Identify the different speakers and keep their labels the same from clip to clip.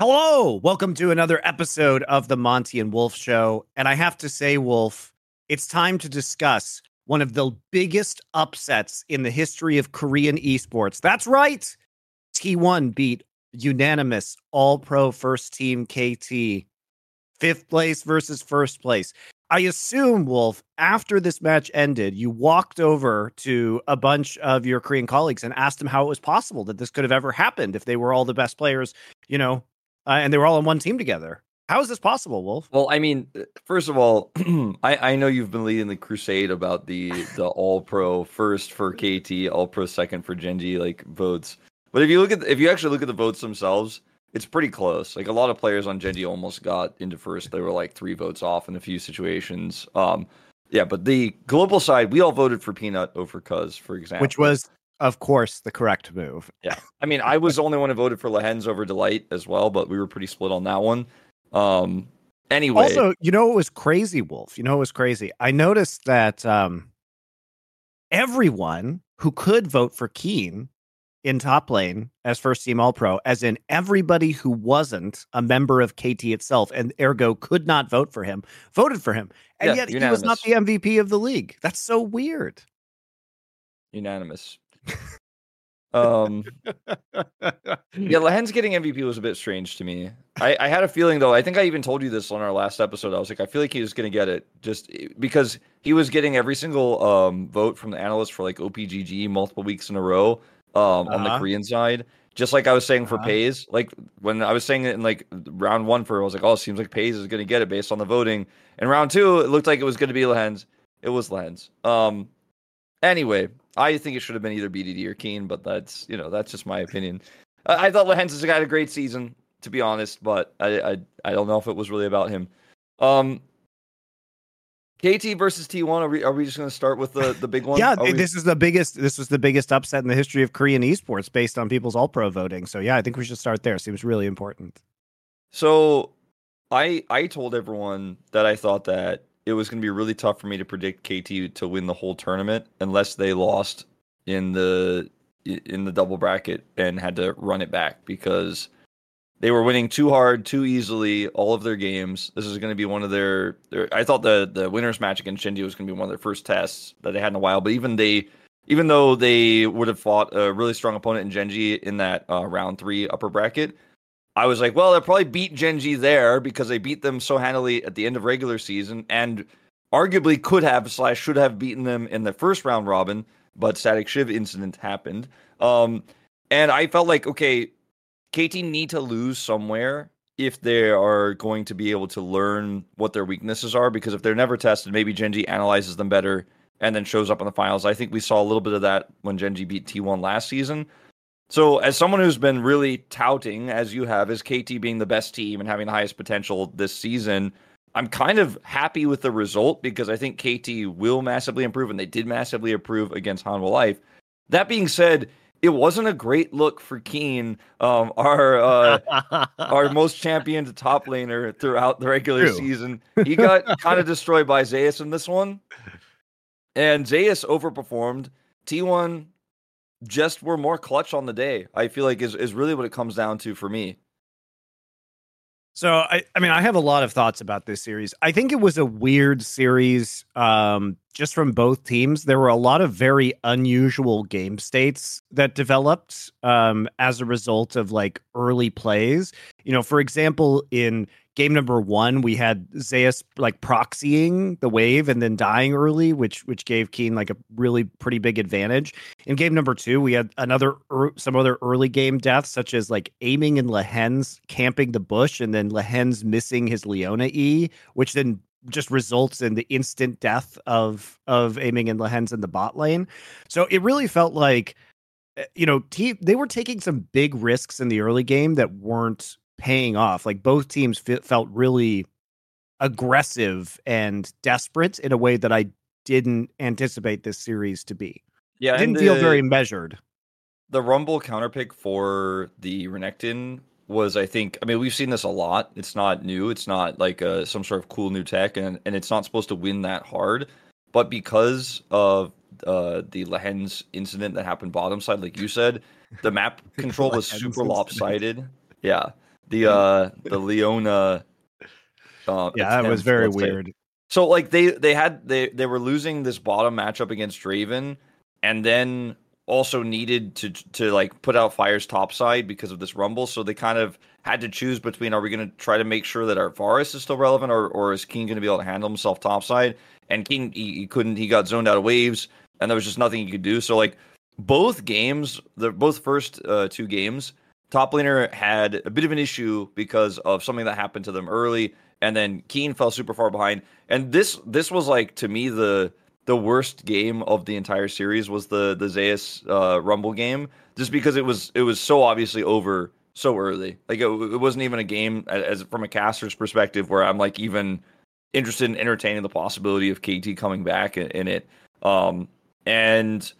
Speaker 1: Hello, welcome to another episode of the Monte and Wolf Show. And I have to say, Wolf, it's time to discuss one of the biggest upsets in the history of Korean esports. That's right. T1 beat unanimous all pro first team KT, fifth place versus first place. I assume, Wolf, after this match ended, you walked over to a bunch of your Korean colleagues and asked them how it was possible that this could have ever happened if they were all the best players, you know, uh, and they were all on one team together. How is this possible, Wolf?
Speaker 2: Well, I mean, uh, first of all, I, I know you've been leading the crusade about the the All Pro first for KT, All Pro second for Gen.G, like votes. But if you look at if you actually look at the votes themselves, it's pretty close. Like a lot of players on Gen.G almost got into first. They were like three votes off in a few situations. Um, yeah, but the global side, we all voted for Peanut over Cuzz, for example,
Speaker 1: which was of course, the correct move.
Speaker 2: Yeah. I mean, I was the only one who voted for Lehends over Delight as well, but we were pretty split on that one. Um, anyway.
Speaker 1: Also, you know, it was crazy, Wolf. You know, it was crazy. I noticed that um, everyone who could vote for Kiin in top lane as first team all pro, as in everybody who wasn't a member of KT itself and ergo could not vote for him, voted for him. And yeah, yet unanimous. he was not the MVP of the league. That's so weird.
Speaker 2: Unanimous. um yeah Lehends getting mvp was a bit strange to me I, I had a feeling though i think i even told you this on our last episode i was like i feel like he was going to get it just eh, because he was getting every single um vote from the analysts for like opgg multiple weeks in a row um uh-huh. on the uh-huh. korean side just like i was saying for uh-huh. Peyz like when i was saying it in like round one for i was like oh it seems like Peyz is going to get it based on the voting and round two it looked like it was going to be Lehends it was Lehends um anyway I think it should have been either BDD or Kiin, but that's you know that's just my opinion. I, I thought Lehends has got a great season, to be honest, but I, I I don't know if it was really about him. Um, KT versus T1. Are we are we just going to start with the the big one?
Speaker 1: yeah,
Speaker 2: we...
Speaker 1: this is the biggest. This was the biggest upset in the history of Korean esports based on people's All Pro voting. So yeah, I think we should start there. Seems really important.
Speaker 2: So, I I told everyone that I thought that it was going to be really tough for me to predict KT to win the whole tournament unless they lost in the in the double bracket and had to run it back because they were winning too hard, too easily all of their games. This is going to be one of their, their I thought the the winners match against Gen.G was going to be one of their first tests that they had in a while, but even they even though they would have fought a really strong opponent in Gen.G in that uh, round 3 upper bracket, I was like, well, they'll probably beat Gen.G there because they beat them so handily at the end of regular season and arguably could have slash should have beaten them in the first round robin, but Static Shiv incident happened. Um, and I felt like, okay, KT need to lose somewhere if they are going to be able to learn what their weaknesses are, because if they're never tested, maybe Gen.G analyzes them better and then shows up in the finals. I think we saw a little bit of that when Gen.G beat T1 last season. So, as someone who's been really touting, as you have, as KT being the best team and having the highest potential this season, I'm kind of happy with the result because I think KT will massively improve, and they did massively improve against Hanwha Life. That being said, it wasn't a great look for Kiin, um, our uh, our most championed top laner throughout the regular True. season. He got kind of destroyed by Zeus in this one, and Zeus overperformed. T1 just were more clutch on the day. I feel like is is really what it comes down to for me.
Speaker 1: So I, I mean, I have a lot of thoughts about this series. I think it was a weird series, um, just from both teams. There were a lot of very unusual game states that developed um, as a result of like early plays. You know, for example, in game number one, we had Zeus like proxying the wave and then dying early, which which gave Kiin like a really pretty big advantage. In game number two, we had another er, some other early game deaths, such as like aiming and Lehends camping the bush, and then Lehends missing his Leona E, which then just results in the instant death of of aiming and Lehends in the bot lane. So it really felt like eh, you know, te- they were taking some big risks in the early game that weren't paying off. Like both teams felt really aggressive and desperate in a way that I didn't anticipate this series to be. Yeah, it didn't the, feel very measured.
Speaker 2: The Rumble counterpick for the Renekton was, I think, I mean, we've seen this a lot. It's not new. It's not like a, uh, some sort of cool new tech, and, and it's not supposed to win that hard. But because of uh, the Lehends incident that happened bottom side, like you said, the map control was super lopsided. Yeah the uh the Leona.
Speaker 1: Uh, yeah, that was very weird. Say.
Speaker 2: So like they they had they they were losing this bottom matchup against Draven, and then also needed to to like put out Fire's top side because of this rumble. So they kind of had to choose between are we going to try to make sure that our Varus is still relevant, or or is Kiin going to be able to handle himself top side? And Kiin he, he couldn't. He got zoned out of waves, and there was just nothing he could do. So like both games, the both first uh, two games, top laner had a bit of an issue because of something that happened to them early, and then Kiin fell super far behind. And this this was like to me the the worst game of the entire series was the the Zeus uh, Rumble game, just because it was it was so obviously over so early. Like it, it wasn't even a game as, as from a caster's perspective where I'm like even interested in entertaining the possibility of KT coming back in, in it. Um, and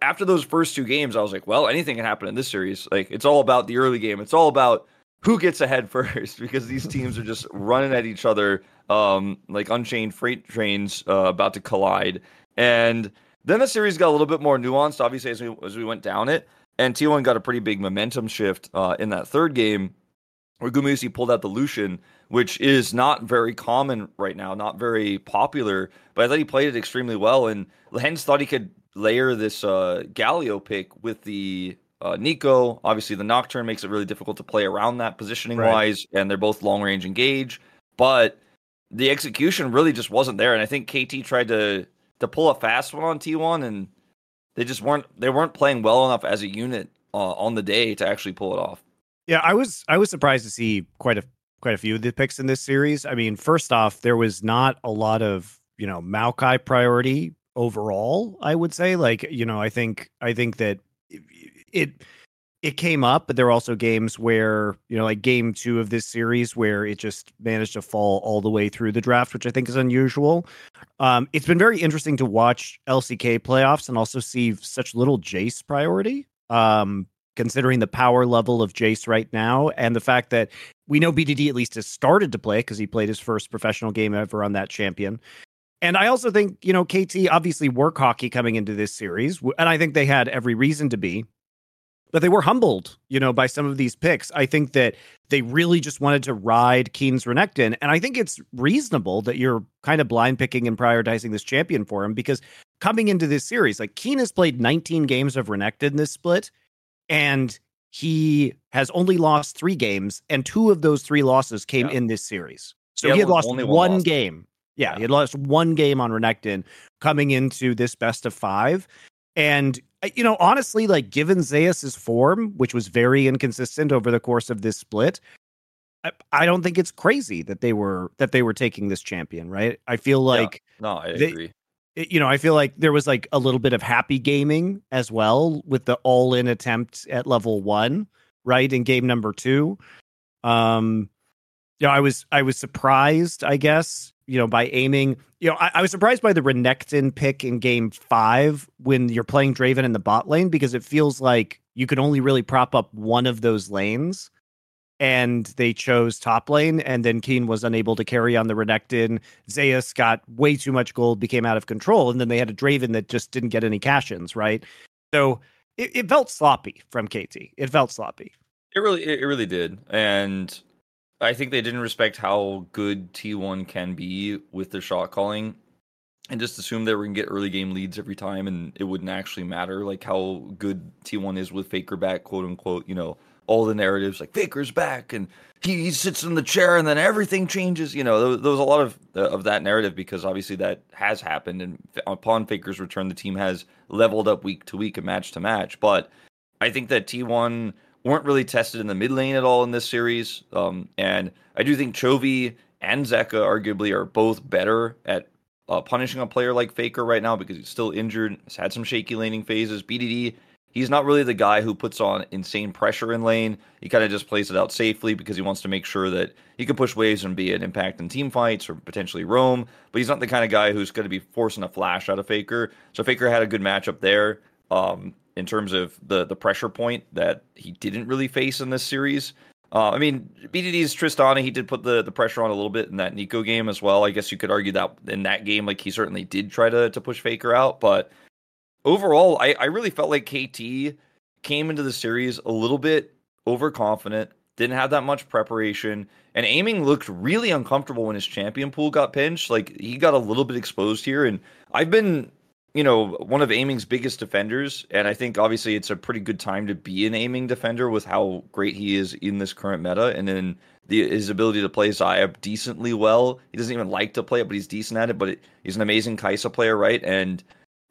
Speaker 2: after those first two games, I was like, well, anything can happen in this series. Like it's all about the early game. It's all about who gets ahead first because these teams are just running at each other um, like unchained freight trains uh, about to collide. And then the series got a little bit more nuanced, obviously, as we as we went down it. And T1 got a pretty big momentum shift uh, in that third game where Gumayusi pulled out the Lucian, which is not very common right now, not very popular. But I thought he played it extremely well, and hence thought he could layer this uh, Galio pick with the uh, Neeko. Obviously, the Nocturne makes it really difficult to play around that positioning right. wise, and they're both long range engage. But the execution really just wasn't there, and I think KT tried to to pull a fast one on T1, and they just weren't they weren't playing well enough as a unit uh, on the day to actually pull it off.
Speaker 1: Yeah, I was I was surprised to see quite a quite a few of the picks in this series. I mean, first off, there was not a lot of you know Maokai priority overall. I would say, like you know, I think I think that it it came up, but there were also games where, you know, like game two of this series where it just managed to fall all the way through the draft, which I think is unusual. Um, it's been very interesting to watch LCK playoffs and also see such little Jayce priority, um, considering the power level of Jayce right now and the fact that we know BDD at least has started to play because he played his first professional game ever on that champion. And I also think, you know, KT obviously work hockey coming into this series, and I think they had every reason to be but they were humbled, you know, by some of these picks. I think that they really just wanted to ride Kiin's Renekton. And I think it's reasonable that you're kind of blind picking and prioritizing this champion for him because coming into this series, like Kiin has played 19 games of Renekton this split, and he has only lost three games, and two of those three losses came yeah. in this series. So yeah, he had lost one, one game. Yeah, yeah, he had lost one game on Renekton coming into this best of five. And you know, honestly, like given Zeus's form, which was very inconsistent over the course of this split, I, I, don't think it's crazy that they were that they were taking this champion, right? I feel like
Speaker 2: yeah. no, I they, agree.
Speaker 1: You know, I feel like there was like a little bit of happy gaming as well with the all-in attempt at level one, right? In game number two. Um, you know, I was I was surprised, I guess, you know, by aiming. You know, I, I, was surprised by the Renekton pick in game five when you're playing Draven in the bot lane because it feels like you can only really prop up one of those lanes. And they chose top lane, and then Kiin was unable to carry on the Renekton. Zeus got way too much gold, became out of control, and then they had a Draven that just didn't get any cash ins, right? So it, it felt sloppy from KT. It felt sloppy.
Speaker 2: It really, it really did. And I think they didn't respect how good T1 can be with their shot calling and just assumed they were going to get early game leads every time and it wouldn't actually matter like how good T1 is with Faker back, quote unquote, you know, all the narratives like Faker's back and he, he sits in the chair and then everything changes. You know, there, there was a lot of uh, of that narrative because obviously that has happened and upon Faker's return, the team has leveled up week to week and match to match. But I think that T1 weren't really tested in the mid lane at all in this series. Um, and I do think Chovy and Zeka arguably are both better at uh, punishing a player like Faker right now because he's still injured, has had some shaky laning phases. BDD, he's not really the guy who puts on insane pressure in lane. He kind of just plays it out safely because he wants to make sure that he can push waves and be an impact in team fights or potentially roam. But he's not the kind of guy who's going to be forcing a flash out of Faker. So Faker had a good matchup there. Um, in terms of the the pressure point that he didn't really face in this series. Uh, I mean, BDD's Tristana, he did put the, the pressure on a little bit in that Neeko game as well. I guess you could argue that in that game, like he certainly did try to to push Faker out, but overall, I, I really felt like KT came into the series a little bit overconfident, didn't have that much preparation, and aiming looked really uncomfortable when his champion pool got pinched. Like he got a little bit exposed here, and I've been, you know, one of aiming's biggest defenders, and I think obviously it's a pretty good time to be an aiming defender with how great he is in this current meta, and then the, his ability to play Xayah decently well. He doesn't even like to play it, but he's decent at it. But it, he's an amazing Kai'Sa player, right? And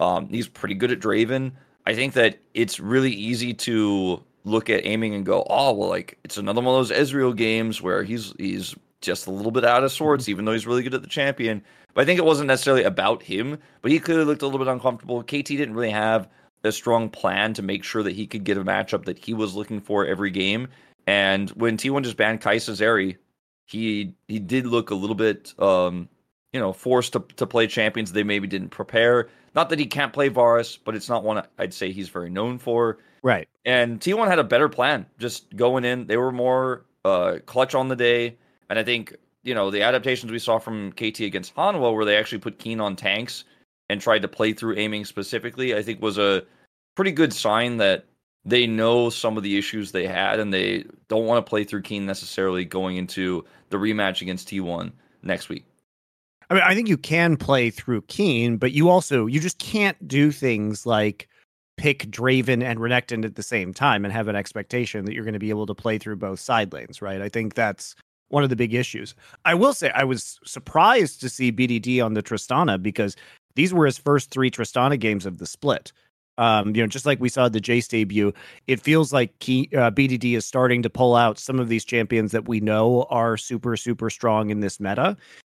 Speaker 2: um, he's pretty good at Draven. I think that it's really easy to look at aiming and go, oh well, like it's another one of those Ezreal games where he's he's just a little bit out of sorts, even though he's really good at the champion. But I think it wasn't necessarily about him, but he clearly looked a little bit uncomfortable. KT didn't really have a strong plan to make sure that he could get a matchup that he was looking for every game. And when T1 just banned Kai'Sa Zeri, he he did look a little bit um, you know, forced to, to play champions they maybe didn't prepare. Not that he can't play Varus, but it's not one I'd say he's very known for.
Speaker 1: Right.
Speaker 2: And T1 had a better plan just going in. They were more uh, clutch on the day. And I think, you know, the adaptations we saw from KT against Hanwha, where they actually put Kiin on tanks and tried to play through aiming specifically, I think was a pretty good sign that they know some of the issues they had and they don't want to play through Kiin necessarily going into the rematch against T1 next week.
Speaker 1: I mean, I think you can play through Kiin, but you also you just can't do things like pick Draven and Renekton at the same time and have an expectation that you're going to be able to play through both side lanes, right? I think that's one of the big issues. I will say I was surprised to see BDD on the Tristana because these were his first three Tristana games of the split. Um, you know, just like we saw the Jayce debut, it feels like key, uh, BDD is starting to pull out some of these champions that we know are super, super strong in this meta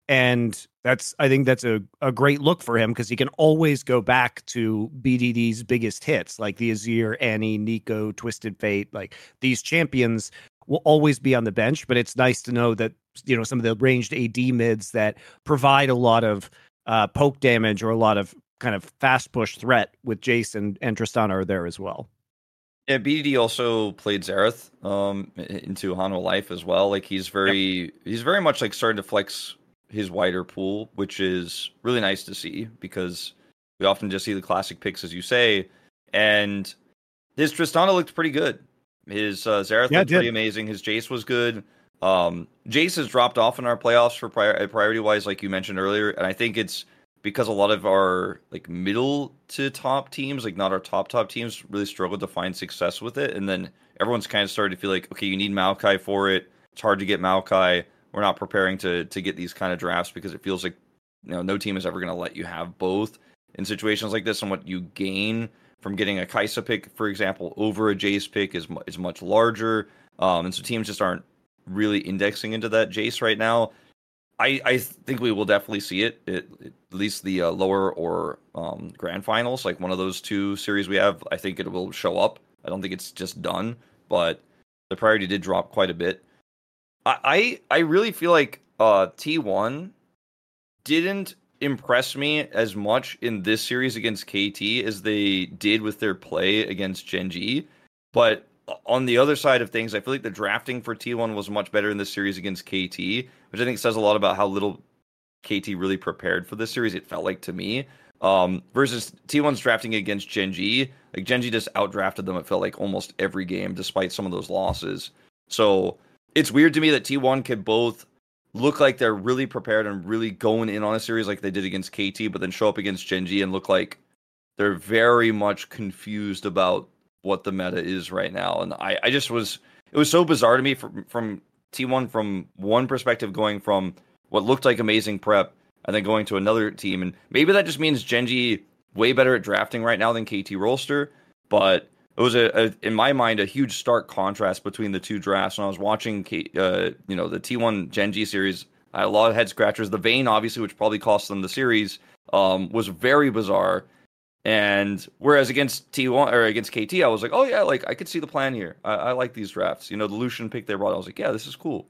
Speaker 1: and that's I think that's a, a great look for him because he can always go back to BDD's biggest hits like the Azir, Annie, Neeko, Twisted Fate. Like these champions will always be on the bench, but it's nice to know that you know some of the ranged AD mids that provide a lot of uh, poke damage or a lot of kind of fast push threat with Jason and Tristana are there as well.
Speaker 2: Yeah, BDD also played Xerath um, into Hanwha Life as well. Like he's very yep. he's very much like starting to flex his wider pool, which is really nice to see because we often just see the classic picks, as you say. And his Tristana looked pretty good. His uh, Xerath yeah, looked pretty amazing. His Jayce was good. Um, Jayce has dropped off in our playoffs for prior- priority wise, like you mentioned earlier, and I think it's because a lot of our like middle to top teams, like not our top top teams, really struggled to find success with it, and then everyone's kind of started to feel like, okay, you need Maokai for it. It's hard to get Maokai we're not preparing to to get these kind of drafts because it feels like you know no team is ever going to let you have both in situations like this and what you gain from getting a Kai'Sa pick for example over a Jayce pick is is much larger um, and so teams just aren't really indexing into that Jayce right now I, I think we will definitely see it, at least the uh, lower or um, grand finals, like one of those two series we have. I think it will show up. I don't think it's just done, but the priority did drop quite a bit. I I really feel like uh, T1 didn't impress me as much in this series against KT as they did with their play against Gen G. But on the other side of things, I feel like the drafting for T1 was much better in this series against KT, which I think says a lot about how little KT really prepared for this series. It felt like to me. Um, versus T1's drafting against Gen G, like Gen G just outdrafted them. It felt like almost every game, despite some of those losses. So it's weird to me that T1 could both look like they're really prepared and really going in on a series like they did against KT, but then show up against Gen.G and look like they're very much confused about what the meta is right now. And I, I just was it was so bizarre to me from from T1 from one perspective going from what looked like amazing prep and then going to another team. And maybe that just means Gen.G way better at drafting right now than KT Rolster, but it was a, a, in my mind a huge stark contrast between the two drafts. When I was watching, uh, you know, the T1 Gen G series, I had a lot of head scratchers. The Vayne, obviously, which probably cost them the series, um, was very bizarre. And whereas against T1 or against KT, I was like, oh yeah, like I could see the plan here. I, I like these drafts. You know, the Lucian pick they brought, I was like, yeah, this is cool.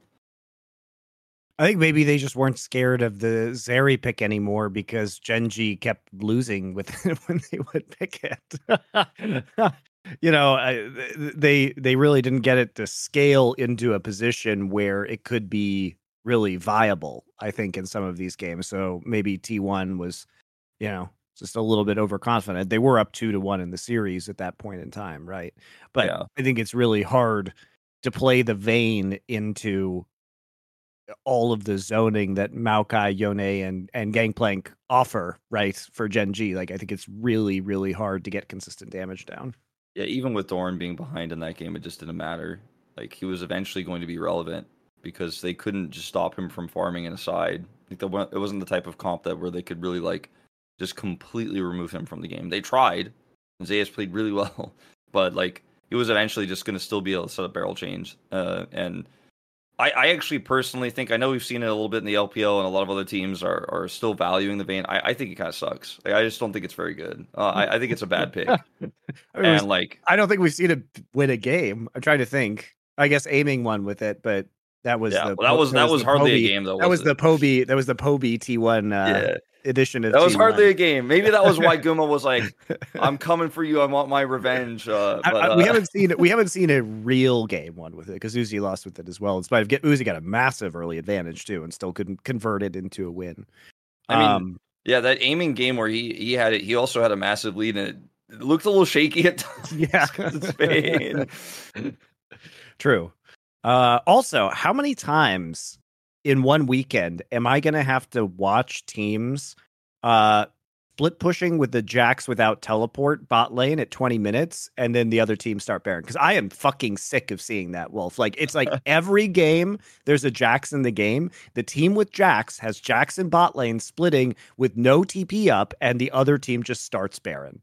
Speaker 1: I think maybe they just weren't scared of the Zeri pick anymore because Gen G kept losing with when they would pick it. you know they they really didn't get it to scale into a position where it could be really viable i think in some of these games so maybe t1 was you know just a little bit overconfident they were up two to one in the series at that point in time right but yeah. i think it's really hard to play the Vayne into all of the zoning that Maokai, Yone, and and Gangplank offer, right, for Gen G. Like I think it's really, really hard to get consistent damage down.
Speaker 2: Yeah, even with Doran being behind in that game, it just didn't matter. Like he was eventually going to be relevant because they couldn't just stop him from farming in a side. Like the, it wasn't the type of comp that where they could really like just completely remove him from the game. They tried. And Zeus played really well, but like he was eventually just going to still be able to set up barrel change. Uh, and I, I actually personally think I know we've seen it a little bit in the LPL and a lot of other teams are, are still valuing the Vayne. I, I think it kind of sucks. Like, I just don't think it's very good. Uh, I, I think it's a bad pick. I mean, and like
Speaker 1: I don't think we've seen it win a game. I'm trying to think. I guess aiming one with it, but that was
Speaker 2: yeah,
Speaker 1: the,
Speaker 2: well, that was that, was, was hardly
Speaker 1: Poby,
Speaker 2: a game though.
Speaker 1: That was
Speaker 2: it?
Speaker 1: the Poby. That was the Poby T1 uh,
Speaker 2: yeah.
Speaker 1: Edition of
Speaker 2: That was
Speaker 1: T1.
Speaker 2: hardly a game. Maybe that was why Guma was like, "I'm coming for you. I want my revenge." Uh, but,
Speaker 1: I- we
Speaker 2: uh,
Speaker 1: haven't seen we haven't seen a real game one with it because Uzi lost with it as well. In spite of get Uzi got a massive early advantage too, and still couldn't convert it into a win.
Speaker 2: I mean,
Speaker 1: Um,
Speaker 2: yeah, that aiming game where he he had it. He also had a massive lead, and it, looked a little shaky at times.
Speaker 1: yeah,
Speaker 2: it's Spain.
Speaker 1: True. Uh, also, how many times in one weekend am I going to have to watch teams uh, split pushing with the Jax without teleport bot lane at 20 minutes and then the other team start bearing? Because I am fucking sick of seeing that, Wolf. Like, it's like every game there's a Jax in the game. The team with Jax has Jax in bot lane splitting with no TP up, and the other team just starts Baron.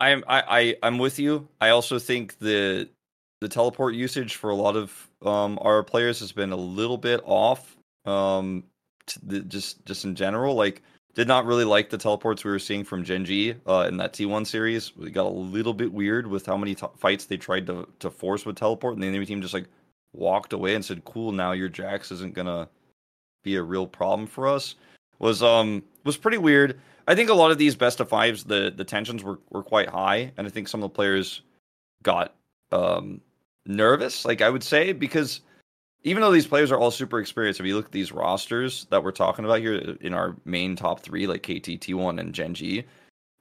Speaker 2: I'm I, I I'm with you. I also think the the teleport usage for a lot of um our players has been a little bit off. Um, the, just just in general, like did not really like the teleports we were seeing from Gen.G uh, in that T1 series. We got a little bit weird with how many t- fights they tried to to force with teleport, and the enemy team just like walked away and said, "Cool, now your Jax isn't gonna be a real problem for us." Was um was pretty weird. I think a lot of these best of fives, the the tensions were were quite high, and I think some of the players got um nervous. Like I would say because even though these players are all super experienced, if you look at these rosters that we're talking about here in our main top three, like KT, T1, and Gen G,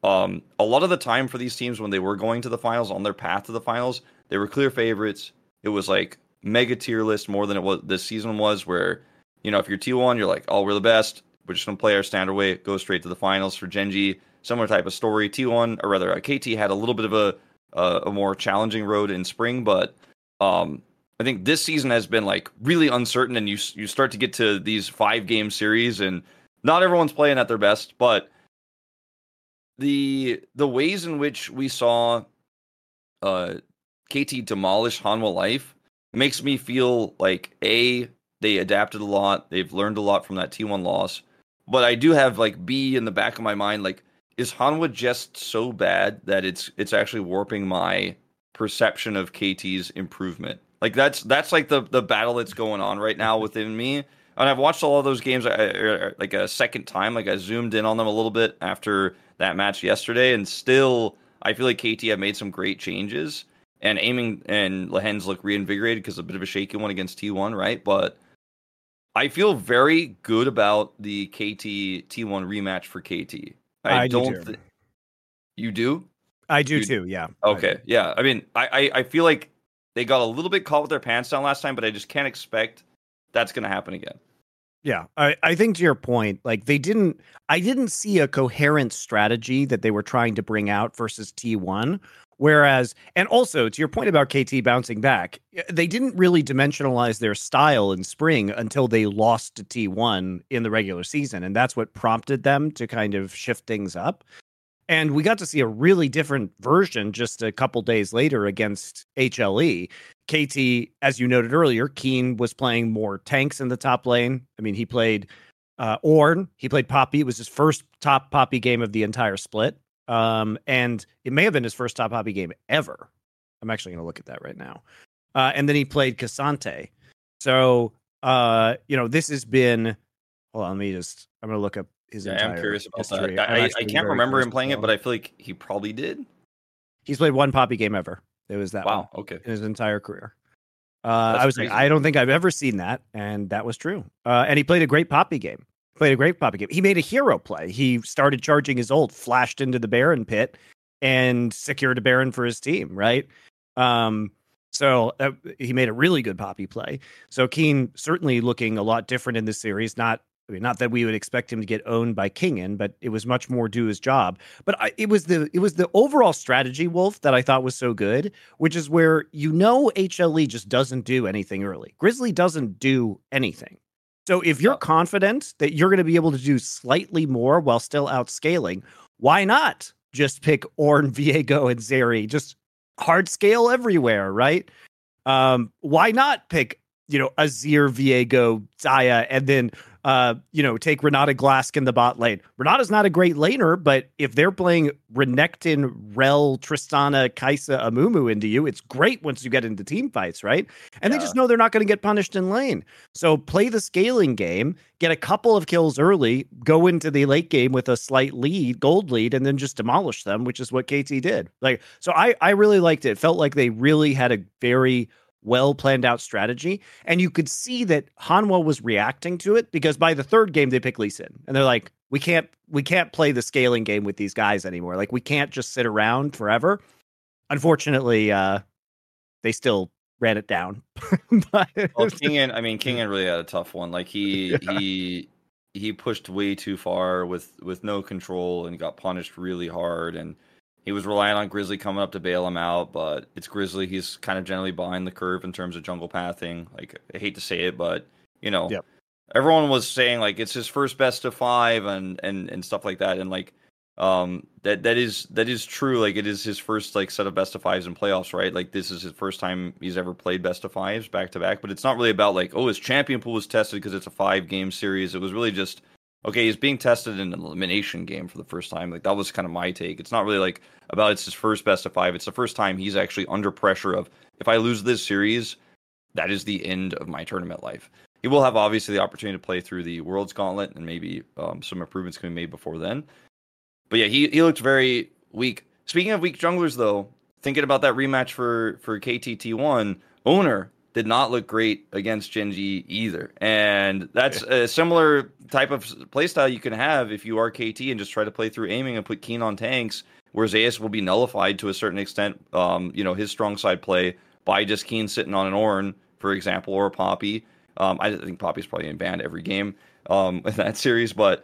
Speaker 2: um, a lot of the time for these teams when they were going to the finals on their path to the finals, they were clear favorites. It was like mega tier list more than it was this season was, where you know if you're T1, you're like, oh, we're the best. We're just gonna play our standard way, go straight to the finals. For Gen G, similar type of story. T1 or rather, uh, KT had a little bit of a uh, a more challenging road in spring, but um, I think this season has been like really uncertain, and you you start to get to these five game series, and not everyone's playing at their best, but the the ways in which we saw uh, KT demolish Hanwha Life makes me feel like a they adapted a lot, they've learned a lot from that T1 loss, but I do have like B in the back of my mind, like is Hanwha just so bad that it's it's actually warping my perception of KT's improvement. Like that's that's like the the battle that's going on right now within me. And I've watched all of those games uh, like a second time. Like I zoomed in on them a little bit after that match yesterday, and still I feel like KT have made some great changes. And aiming and Lehends look reinvigorated because a bit of a shaky one against T1, right? But I feel very good about the KT T1 rematch for KT. I,
Speaker 1: I do
Speaker 2: don't.
Speaker 1: too.
Speaker 2: thi- you do?
Speaker 1: I do
Speaker 2: You-
Speaker 1: too. Yeah.
Speaker 2: Okay, yeah. I mean, I, I I feel like they got a little bit caught with their pants down last time, but I just can't expect that's going to happen again.
Speaker 1: Yeah, I, I think to your point, like they didn't, I didn't see a coherent strategy that they were trying to bring out versus T1. Whereas, and also to your point about KT bouncing back, they didn't really dimensionalize their style in spring until they lost to T1 in the regular season. And that's what prompted them to kind of shift things up. And we got to see a really different version just a couple days later against HLE. KT, as you noted earlier, Kiin was playing more tanks in the top lane. I mean, he played uh, Ornn, he played Poppy. It was his first top Poppy game of the entire split. Um, and it may have been his first top Poppy game ever. I'm actually going to look at that right now. Uh, and then he played K'Sante. So, uh, you know, this has been. Hold on, let me just. I'm going to look up his
Speaker 2: Yeah,
Speaker 1: entire.
Speaker 2: I'm curious about
Speaker 1: history.
Speaker 2: that. I, I, can't remember him playing it, but. I feel like he probably did.
Speaker 1: he's played one Poppy game ever. It was that one
Speaker 2: Wow. Okay.
Speaker 1: in his entire career. Uh, I was like. I don't think I've ever seen that, and that was true. Uh, and he played a great Poppy game. Played a great Poppy game. He made a hero play. He started charging his ult, flashed into the Baron pit, and secured a Baron for his team. Right. Um, So uh, he made a really good poppy play. So Kiin certainly looking a lot different in this series. Not I mean, not that we would expect him to get owned by Kingen, but it was much more do his job. But I, it was the it was the overall strategy, Wolf, that I thought was so good, which is where you know HLE just doesn't do anything early. Grizzly doesn't do anything. So if you're confident that you're going to be able to do slightly more while still outscaling, why not just pick Ornn, Viego, and Zeri? Just hard scale everywhere, right? Um, why not pick, you know, Azir, Viego, Xayah, and then uh, you know, take Renata Glasc in the bot lane. Renata's not a great laner, but if they're playing Renekton, Rell, Tristana, Kai'Sa, Amumu into you, it's great once you get into team fights, right? And yeah. they just know they're not going to get punished in lane. So play the scaling game, get a couple of kills early, go into the late game with a slight lead, gold lead, and then just demolish them, which is what KT did. Like, so I I really liked it. it felt like they really had a very well planned out strategy. And you could see that Hanwha was reacting to it because by the third game they pick Lee Sin. And they're like, we can't we can't play the scaling game with these guys anymore. Like we can't just sit around forever. Unfortunately, uh they still ran it down.
Speaker 2: but well, Kingen, I mean, Kingen really had a tough one. Like he yeah. he he pushed way too far with with no control and got punished really hard and he was relying on Grizzly coming up to bail him out, but it's Grizzly. He's kind of generally behind the curve in terms of jungle pathing. Like I hate to say it, but you know, yep. everyone was saying like it's his first best of five and and and stuff like that, and like um that that is that is true. Like it is his first like set of best of fives in playoffs, right? Like this is his first time he's ever played best of fives back to back. But it's not really about like oh his champion pool was tested because it's a five game series. It was really just okay, he's being tested in an elimination game for the first time. Like that was kind of my take. It's not really like about it's his first best of five. It's the first time he's actually under pressure of if I lose this series, that is the end of my tournament life. He will have obviously the opportunity to play through the Worlds Gauntlet and maybe um, some improvements can be made before then. But yeah, he, he looked very weak. Speaking of weak junglers, though, thinking about that rematch for for KTT1, Oner did not look great against Gen G either. And that's a similar type of playstyle you can have if you are KT and just try to play through aiming and put Kiin on tanks, where Zeus will be nullified to a certain extent, um, you know, his strong side play by just Kiin sitting on an Ornn, for example, or a Poppy. Um, I think Poppy's probably in banned every game um, in that series, but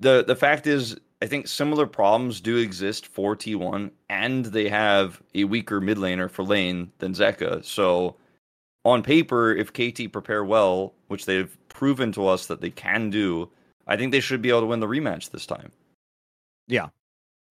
Speaker 2: the the fact is, I think similar problems do exist for T1, and they have a weaker mid laner for lane than Zeka. So on paper, if KT prepare well, which they've proven to us that they can do, I think they should be able to win the rematch this time.
Speaker 1: Yeah,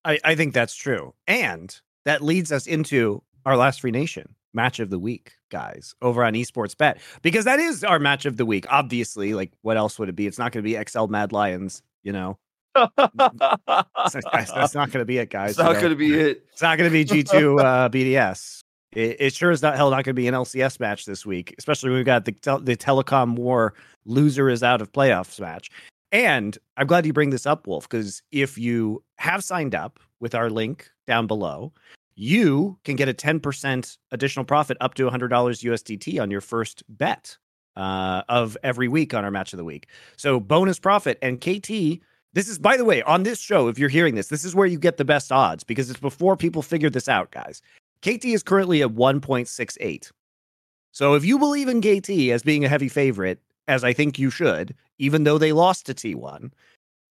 Speaker 1: I, I think that's true. And that leads us into our last free nation match of the week, guys, over on Esports Bet, because that is our match of the week. Obviously, like what else would it be? It's not going to be XL Mad Lions, you know. that's, not going to be it, guys.
Speaker 2: It's not going to be it.
Speaker 1: It's not going to be G2 uh, BDS it, it sure is not hell not going to be an LCS match this week, especially we've got the the telecom war loser is out of playoffs match. And I'm glad you bring this up, Wolf, because if you have signed up with our link down below, you can get a 10% additional profit up to $100 USDT on your first bet uh, of every week on our match of the week. So bonus profit and KT. This is, by the way, on this show, if you're hearing this, this is where you get the best odds because it's before people figure this out, guys. KT is currently at 1.68. So if you believe in KT as being a heavy favorite, as I think you should, even though they lost to T1,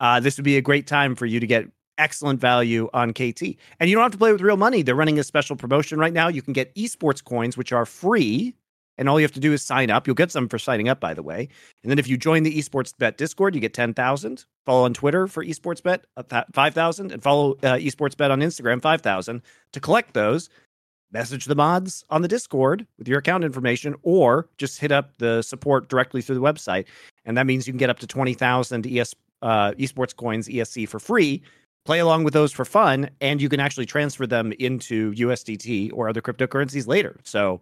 Speaker 1: uh, this would be a great time for you to get excellent value on KT. And you don't have to play with real money. They're running a special promotion right now. You can get esports coins, which are free. And all you have to do is sign up. You'll get some for signing up, by the way. And then if you join the Esports Bet Discord, you get 10,000. Follow on Twitter for Esports Bet, uh, 5,000. And follow uh, Esports Bet on Instagram, 5,000. To collect those, message the mods on the Discord with your account information, or just hit up the support directly through the website. And that means you can get up to 20,000 ES, uh, esports coins ESC for free. Play along with those for fun, and you can actually transfer them into USDT or other cryptocurrencies later. So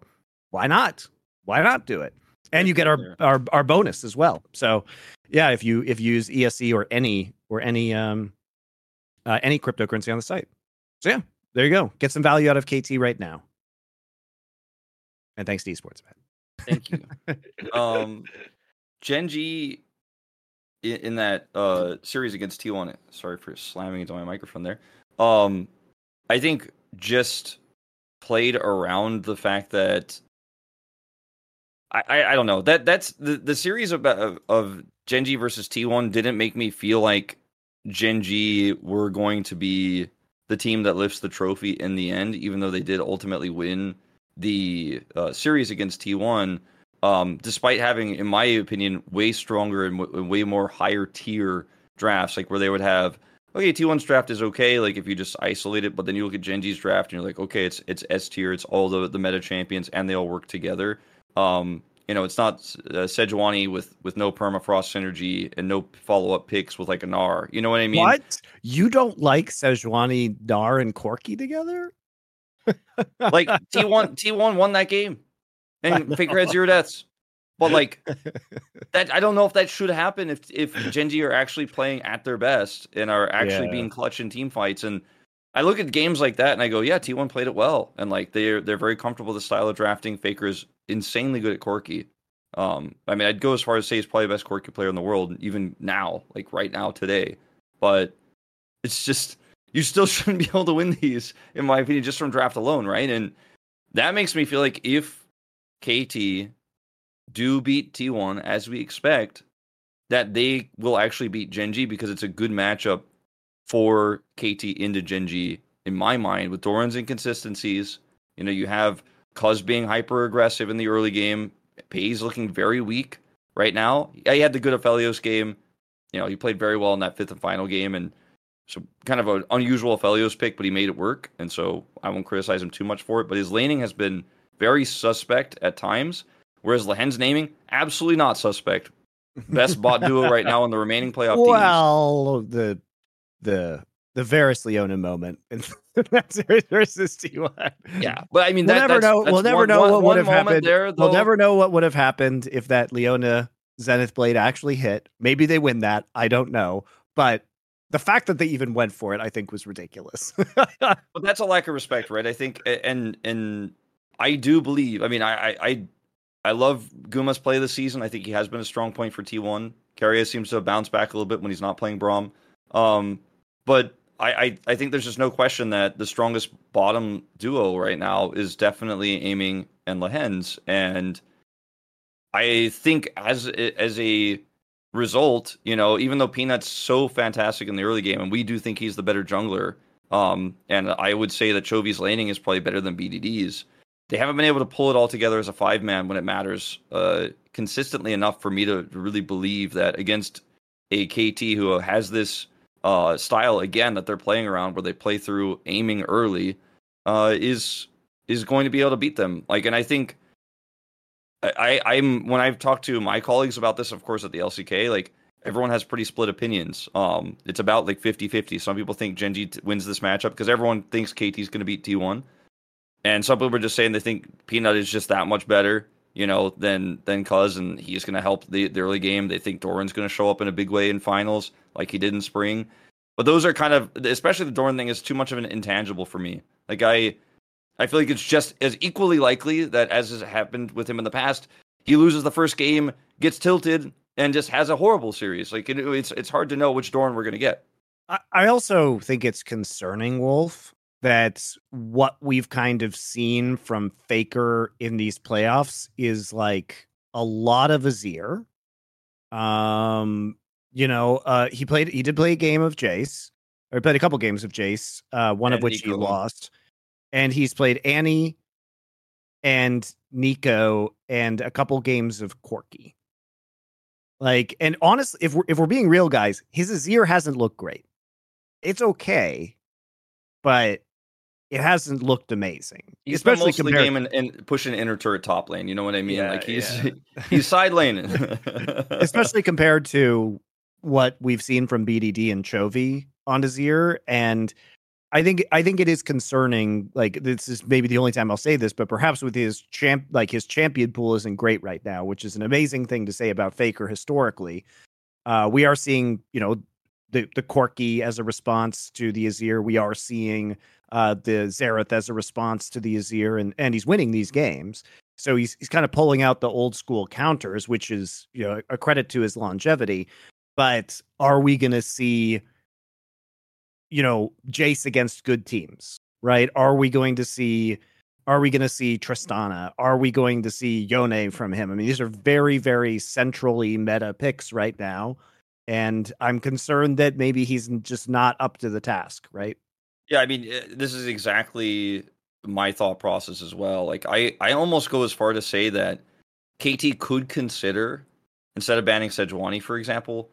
Speaker 1: why not? Why not do it? And you get our, our our bonus as well. So yeah, if you if you use ESC or any or any um uh, any cryptocurrency on the site. So yeah, there you go. Get some value out of KT right now. And thanks to Esports man.
Speaker 2: Thank you. um, Gen G in, in that uh, series against T1. Sorry for slamming into my microphone there. Um, I think just played around the fact that I, I, I don't know that that's the the series of of, of Gen G versus T1 didn't make me feel like Gen.G were going to be the team that lifts the trophy in the end, even though they did ultimately win the uh, series against T1. Um, despite having, in my opinion, way stronger and w- way more higher tier drafts, like where they would have, okay, T1's draft is okay, like if you just isolate it, but then you look at Gen G's draft and you're like, okay, it's it's S tier, it's all the the meta champions, and they all work together. Um, you know, it's not uh, Sejuani with with no permafrost synergy and no follow up picks with like a Gnar. You know what I mean?
Speaker 1: What? You don't like Sejuani, Gnar, and Corki together?
Speaker 2: like T1 T1 won that game. And Faker had zero deaths. But like that I don't know if that should happen if if Gen.G are actually playing at their best and are actually yeah. being clutch in team fights. And I look at games like that and I go, yeah, T1 played it well. And like they're they're very comfortable with the style of drafting. Faker's insanely good at Corki. Um, I mean, I'd go as far as say he's probably the best Corki player in the world, even now, like right now today. But it's just you still shouldn't be able to win these, in my opinion, just from draft alone, right? And that makes me feel like if KT do beat T1 as we expect, that they will actually beat Gen.G because it's a good matchup for KT into Gen G in my mind with Doran's inconsistencies. You know, you have Cuzz being hyper aggressive in the early game. Peyz's looking very weak right now. Yeah, he had the good Aphelios game. You know, he played very well in that fifth and final game and so kind of an unusual Aphelios pick, but he made it work. And so I won't criticize him too much for it. But his laning has been very suspect at times. Whereas Lehen's naming, absolutely not suspect. Best bot duo right now in the remaining playoff
Speaker 1: well, teams. the the the Varus Leona moment in that series versus
Speaker 2: T1. Yeah, but I mean,
Speaker 1: we'll
Speaker 2: that,
Speaker 1: never
Speaker 2: that's,
Speaker 1: know.
Speaker 2: That's
Speaker 1: we'll never
Speaker 2: one,
Speaker 1: know what would have happened.
Speaker 2: There,
Speaker 1: we'll never know what would have happened if that Leona Zenith Blade actually hit. Maybe they win that. I don't know, but the fact that they even went for it, I think, was ridiculous.
Speaker 2: but that's a lack of respect, right? I think, and and I do believe. I mean, I I I love Guma's play this season. I think he has been a strong point for T1. Keria seems to bounce back a little bit when he's not playing Braum. Um, but I, I, I think there's just no question that the strongest bottom duo right now is definitely Aiming and Lehends. And I think as as a result, you know, even though Peanut's so fantastic in the early game, and we do think he's the better jungler, um, and I would say that Chovy's laning is probably better than BDD's. They haven't been able to pull it all together as a five man when it matters uh, consistently enough for me to really believe that against a KT who has this uh, style again that they're playing around, where they play through aiming early, uh, is is going to be able to beat them. Like, and I think I, I'm when I've talked to my colleagues about this, of course, at the LCK, like everyone has pretty split opinions. Um, it's about like 50-50. Some people think Gen.G t- wins this matchup because everyone thinks KT's going to beat T1, and some people are just saying they think Peanut is just that much better, you know, than than Cuzz, and he's going to help the, the early game. They think Doran's going to show up in a big way in finals, like he did in spring. But those are kind of, especially the Dorn thing, is too much of an intangible for me. Like I I feel like it's just as equally likely that as has happened with him in the past, he loses the first game, gets tilted, and just has a horrible series. Like it, it's it's hard to know which Dorn we're gonna get.
Speaker 1: I, I also think it's concerning, Wolf, that what we've kind of seen from Faker in these playoffs is like a lot of Azir. Um, you know, uh, he played he did play a game of Jayce, or he played a couple games of Jayce, uh, one and of which Neeko. he lost and he's played Annie and Neeko and a couple games of Corki. Like, and honestly, if we're if we're being real, guys, his Azir hasn't looked great. It's okay, but it hasn't looked amazing.
Speaker 2: He's especially compared... the game and, and pushing inner turret top lane. You know what I mean? Yeah, like he's yeah. he's side laning,
Speaker 1: especially compared to what we've seen from BDD and Chovy on Azir, and I think I think it is concerning. Like this is maybe the only time I'll say this, but perhaps with his champ, like his champion pool isn't great right now, which is an amazing thing to say about Faker historically. Uh, we are seeing, you know, the the Corki as a response to the Azir. We are seeing uh, the Xerath as a response to the Azir, and and he's winning these games. So he's he's kind of pulling out the old school counters, which is you know a credit to his longevity. But are we going to see? you know, Jayce against good teams, right? Are we going to see Are we going to see Tristana? Are we going to see Yone from him? I mean, these are very, very centrally meta picks right now. And I'm concerned that maybe he's just not up to the task, right?
Speaker 2: Yeah, I mean, eh, this is exactly my thought process as well. Like, I, I almost go as far to say that KT could consider, instead of banning Sejuani, for example,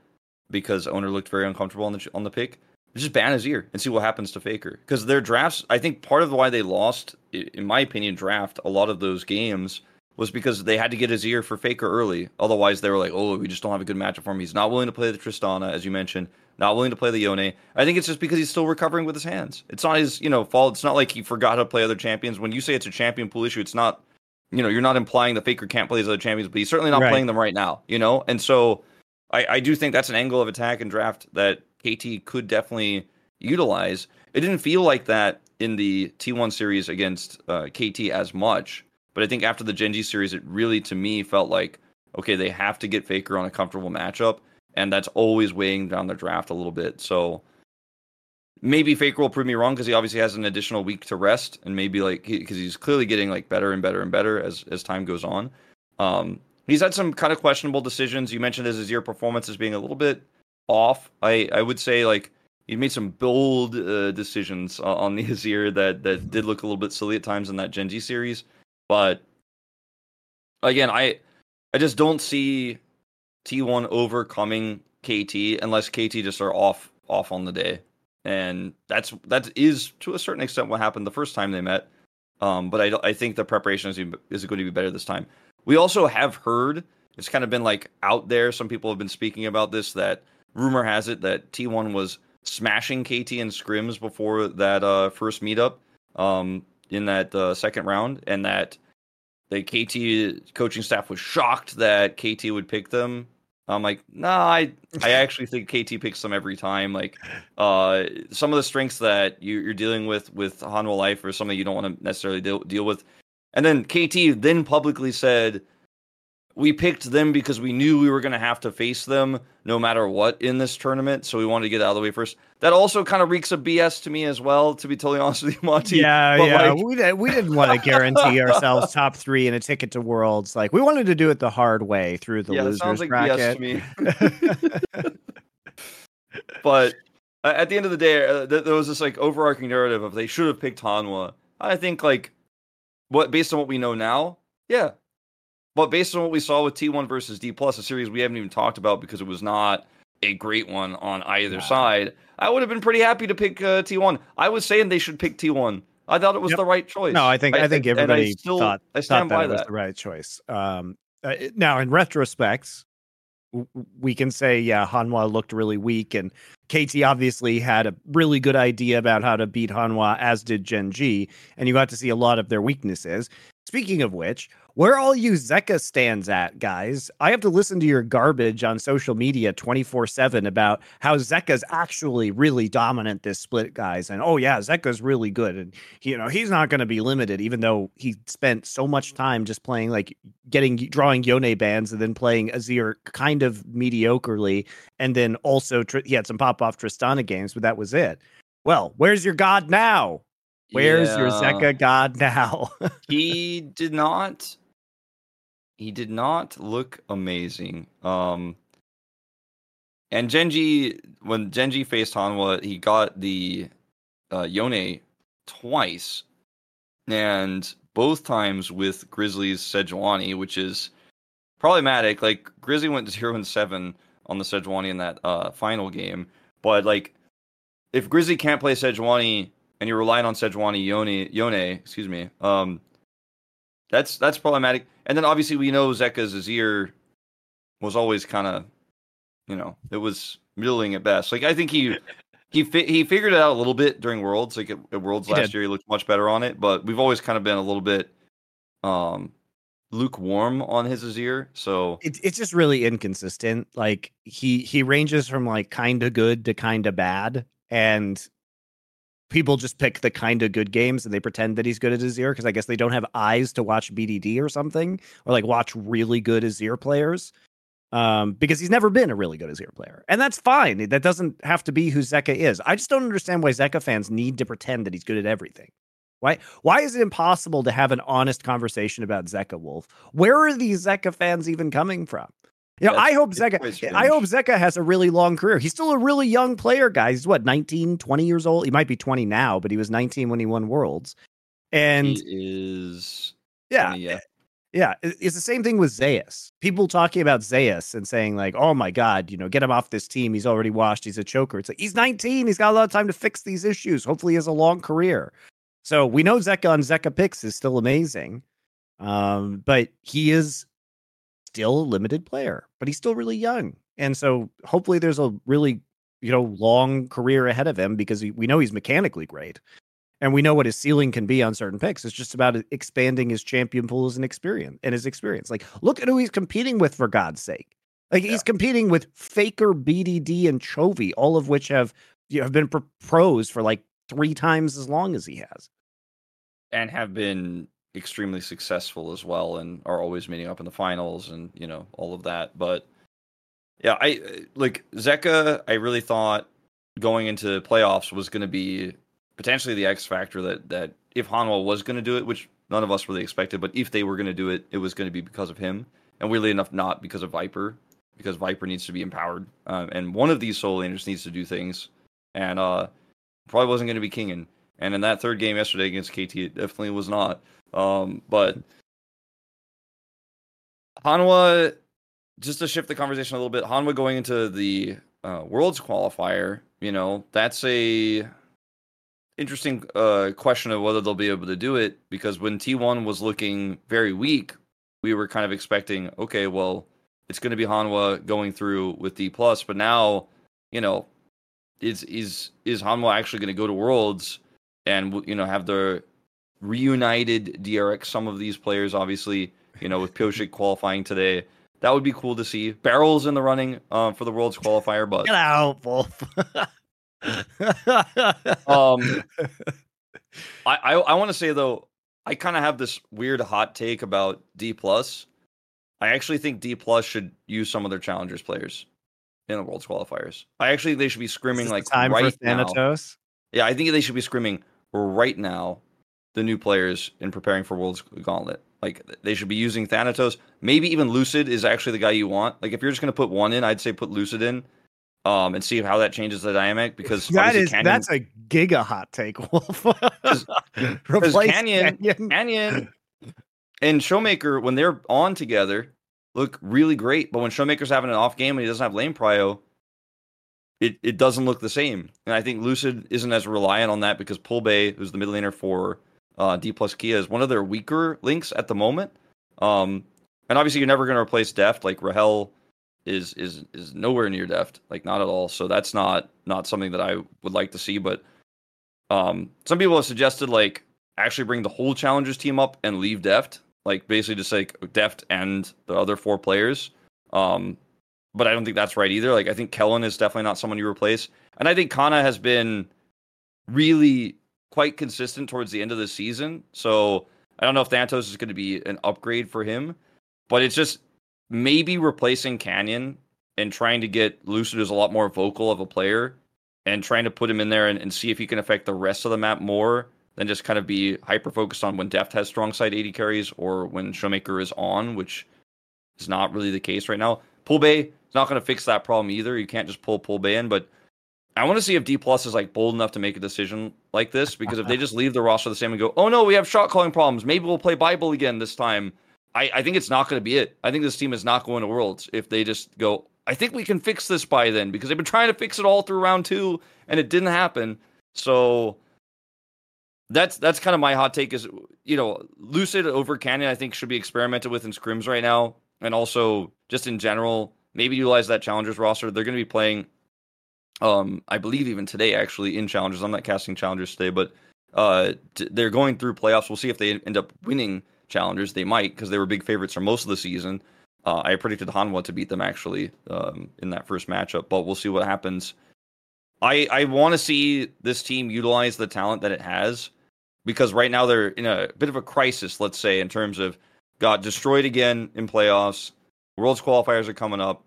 Speaker 2: because Oner looked very uncomfortable on the on the pick, just ban Azir and see what happens to Faker. Because their drafts, I think part of why they lost, in my opinion, draft a lot of those games was because they had to get Azir for Faker early. Otherwise, they were like, oh, we just don't have a good matchup for him. He's not willing to play the Tristana, as you mentioned, not willing to play the Yone. I think it's just because he's still recovering with his hands. It's not his, you know, fault. It's not like he forgot how to play other champions. When you say it's a champion pool issue, it's not, you know, you're not implying that Faker can't play his other champions, but he's certainly not right. playing them right now, you know? And so I, I do think that's an angle of attack and draft that KT could definitely utilize. It didn't feel like that in the T1 series against uh, KT as much, but I think after the Gen G series, it really to me felt like okay, they have to get Faker on a comfortable matchup, and that's always weighing down their draft a little bit. So maybe Faker will prove me wrong because he obviously has an additional week to rest, and maybe like because he, he's clearly getting like better and better and better as as time goes on. Um, he's had some kind of questionable decisions. You mentioned his Azir performance as being a little bit off. I I would say like he made some bold uh, decisions on the Azir that that did look a little bit silly at times in that Gen G series. But again, I I just don't see T1 overcoming KT unless KT just are off off on the day, and that's that is to a certain extent what happened the first time they met. Um, but I I think the preparation is is going to be better this time. We also have heard it's kind of been like out there. Some people have been speaking about this that rumor has it that T1 was smashing KT in scrims before that uh, first meetup um, in that uh, second round, and that the KT coaching staff was shocked that KT would pick them. I'm like, nah, I I actually think KT picks them every time. Like, uh, some of the strengths that you, are dealing with with Hanwha Life or something you don't want to necessarily deal, deal with. And then KT then publicly said we picked them because we knew we were going to have to face them no matter what in this tournament. So we wanted to get out of the way first. That also kind of reeks of BS to me as well, to be totally honest with you, Monte.
Speaker 1: Yeah, but yeah. Like... we, we didn't want to guarantee ourselves top three and a ticket to Worlds. Like we wanted to do it the hard way through the
Speaker 2: yeah,
Speaker 1: losers
Speaker 2: like
Speaker 1: bracket.
Speaker 2: BS to me. but at the end of the day, uh, there was this like overarching narrative of they should have picked Hanwha. I think like what based on what we know now, yeah, but based on what we saw with T1 versus D plus, a series we haven't even talked about because it was not a great one on either side, I would have been pretty happy to pick uh, T1. I was saying they should pick T1. I thought it was yep. the right choice.
Speaker 1: No, I think I, I think everybody I still, thought, I stand thought by that, that was the right choice. Um, uh, now, in retrospect, we can say, yeah, Hanwha looked really weak, and KT obviously had a really good idea about how to beat Hanwha, as did Gen G, and you got to see a lot of their weaknesses. Speaking of which, where all you Zeka stands at, guys? I have to listen to your garbage on social media 24 7 about how Zeka's actually really dominant this split, guys. And oh, yeah, Zeka's really good. And, you know, he's not going to be limited, even though he spent so much time just playing, like, getting, drawing Yone bands and then playing Azir kind of mediocrely. And then also, he had some pop off Tristana games, but that was it. Well, where's your God now? Where's yeah. your Zeka God now?
Speaker 2: he did not he did not look amazing. Um, and Gen G, when Gen.G faced Hanwha, he got the uh, Yone twice, and both times with Grizzly's Sejuani, which is problematic. Like Grizzly went zero and seven on the Sejuani in that uh, final game, but like if Grizzly can't play Sejuani and you're relying on Sejuani Yone, Yone, excuse me, um, that's that's problematic. And then obviously we know Zeka's Azir was always kind of, you know, it was middling at best. Like I think he he fi- he figured it out a little bit during Worlds. Like at, at Worlds he last did. year, he looked much better on it. But we've always kind of been a little bit um lukewarm on his Azir. So
Speaker 1: it's it's just really inconsistent. Like he he ranges from like kind of good to kind of bad, and people just pick the kind of good games and they pretend that he's good at Azir because I guess they don't have eyes to watch BDD or something or like watch really good Azir players. Um, because he's never been a really good Azir player. And that's fine. That doesn't have to be who Zeka is. I just don't understand why Zeka fans need to pretend that he's good at everything. Why why is it impossible to have an honest conversation about Zeka Wolf? Where are these Zeka fans even coming from? Know, I hope Zeka I hope Zeka has a really long career. He's still a really young player, guys. He's what, 19, 20 years old? He might be 20 now, but he was 19 when he won Worlds. And
Speaker 2: he is
Speaker 1: yeah, yeah. Yeah, it's the same thing with Zeus. People talking about Zeus and saying like, "Oh my god, you know, get him off this team. He's already washed. He's a choker." It's like he's 19. He's got a lot of time to fix these issues. Hopefully, he has a long career. So we know Zeka on Zeka picks is still amazing, um, but he is still a limited player. But he's still really young, and so hopefully, there's a really you know long career ahead of him because we know he's mechanically great and we know what his ceiling can be on certain picks. It's just about uh, expanding his champion pools and experience and his experience. Like, look at who he's competing with for God's sake. Like yeah. he's competing with Faker, BDD, and Chovy, all of which have you know, have been pros for like three times as long as he has,
Speaker 2: and have been extremely successful as well, and are always meeting up in the finals, and you know all of that. But yeah, I like Zeka. I really thought going into playoffs was going to be potentially the X factor that that if Hanwha was going to do it, which none of us really expected, but if they were going to do it, it was going to be because of him, and weirdly enough, not because of Viper, because Viper needs to be empowered, um, and one of these solo laners needs to do things, and uh, probably wasn't going to be Kingen. And in that third game yesterday against KT, it definitely was not. Um, but Hanwha, just to shift the conversation a little bit, Hanwha going into the uh, Worlds qualifier, you know, that's a interesting uh, question of whether they'll be able to do it because when T1 was looking very weak, we were kind of expecting, okay, well, it's going to be Hanwha going through with D plus, but now, you know, is is is Hanwha actually going to go to Worlds and you know have the reunited DRX? Some of these players, obviously, you know, with Pyosik qualifying today, that would be cool to see. BeryL's in the running uh, for the Worlds qualifier, but
Speaker 1: get out, Wolf.
Speaker 2: um, I I, I want to say though, I kind of have this weird hot take about D plus. I actually think D plus should use some of their challengers players in the World's qualifiers. I actually they should be screaming like
Speaker 1: time
Speaker 2: right
Speaker 1: for Thanatos.
Speaker 2: Now. Yeah, I think they should be screaming right now the new players in preparing for World's Gauntlet. Like they should be using Thanatos. Maybe even Lucid is actually the guy you want. Like if you're just gonna put one in, I'd say put Lucid in um, and see how that changes the dynamic because
Speaker 1: that is Canyon, that's a giga hot take, Wolf.
Speaker 2: Because Canyon, Canyon, Canyon, and Showmaker when they're on together look really great, but when Showmaker's having an off game and he doesn't have lane prio, it, it doesn't look the same. And I think Lucid isn't as reliant on that because Pullbae, who's the mid laner for uh, D plus Kia, is one of their weaker links at the moment. Um, and obviously, you're never going to replace Deft. Like Rahel is is is nowhere near deft, like not at all. So that's not not something that I would like to see. But um, some people have suggested like actually bring the whole challengers team up and leave deft, like basically just like deft and the other four players. Um, but I don't think that's right either. Like I think Kellin is definitely not someone you replace, and I think Canna has been really quite consistent towards the end of the season. So I don't know if Thanatos is going to be an upgrade for him, but it's just maybe replacing Canyon and trying to get Lucid as a lot more vocal of a player and trying to put him in there and, and see if he can affect the rest of the map more than just kind of be hyper focused on when Deft has strong side AD carries or when Showmaker is on, which is not really the case right now. Pullbae is not going to fix that problem either. You can't just pull Pullbae in, but I want to see if D plus is like bold enough to make a decision like this because if they just leave the roster the same and go, oh no, we have shot calling problems. Maybe we'll play Bible again this time. I, I think it's not going to be it. I think this team is not going to Worlds if they just go. I think we can fix this by then because they've been trying to fix it all through round two and it didn't happen. So that's that's kind of my hot take. Is you know Lucid over Canyon I think should be experimented with in scrims right now, and also just in general maybe utilize that challengers roster. They're going to be playing. Um, I believe even today actually in challengers. I'm not casting challengers today, but uh, t- they're going through playoffs. We'll see if they end up winning challengers. They might because they were big favorites for most of the season. Uh, I predicted Hanwha to beat them actually um, in that first matchup, but we'll see what happens. I I want to see this team utilize the talent that it has because right now they're in a bit of a crisis, let's say, in terms of got destroyed again in playoffs. Worlds qualifiers are coming up.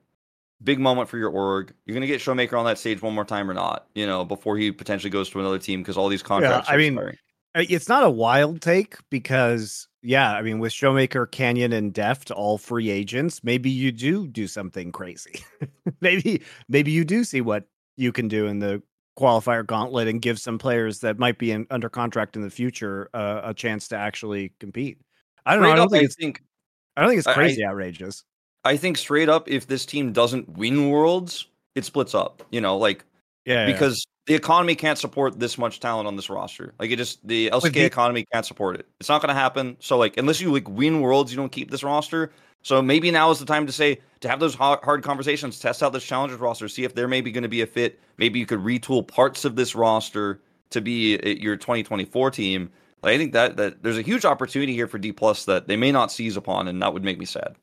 Speaker 2: Big moment for your org. You're going to get Showmaker on that stage one more time or not, you know, before he potentially goes to another team because all these contracts
Speaker 1: yeah, I mean,
Speaker 2: expiring
Speaker 1: It's not a wild take because, yeah, I mean, with Showmaker, Canyon, and Deft, all free agents, maybe you do do something crazy. maybe, maybe you do see what you can do in the qualifier gauntlet and give some players that might be in, under contract in the future uh, a chance to actually compete. I don't know. I don't
Speaker 2: up,
Speaker 1: think
Speaker 2: I
Speaker 1: it's.
Speaker 2: think
Speaker 1: I don't think it's
Speaker 2: I- I-
Speaker 1: crazy outrageous.
Speaker 2: I think straight up, if this team doesn't win Worlds, it splits up. You know, like
Speaker 1: Yeah, yeah.
Speaker 2: because the economy can't support this much talent on this roster. Like it just the LCK
Speaker 1: the-
Speaker 2: economy can't support it. It's not going to happen. So like unless you like win Worlds, you don't keep this roster. So maybe now is the time to say to have those hard, conversations, test out this challengers roster, see if they're maybe going to be a fit. Maybe you could retool parts of this roster to be uh, your 2024 team. Like I think that that there's a huge opportunity here for D plus that they may not seize upon, and that would make me sad.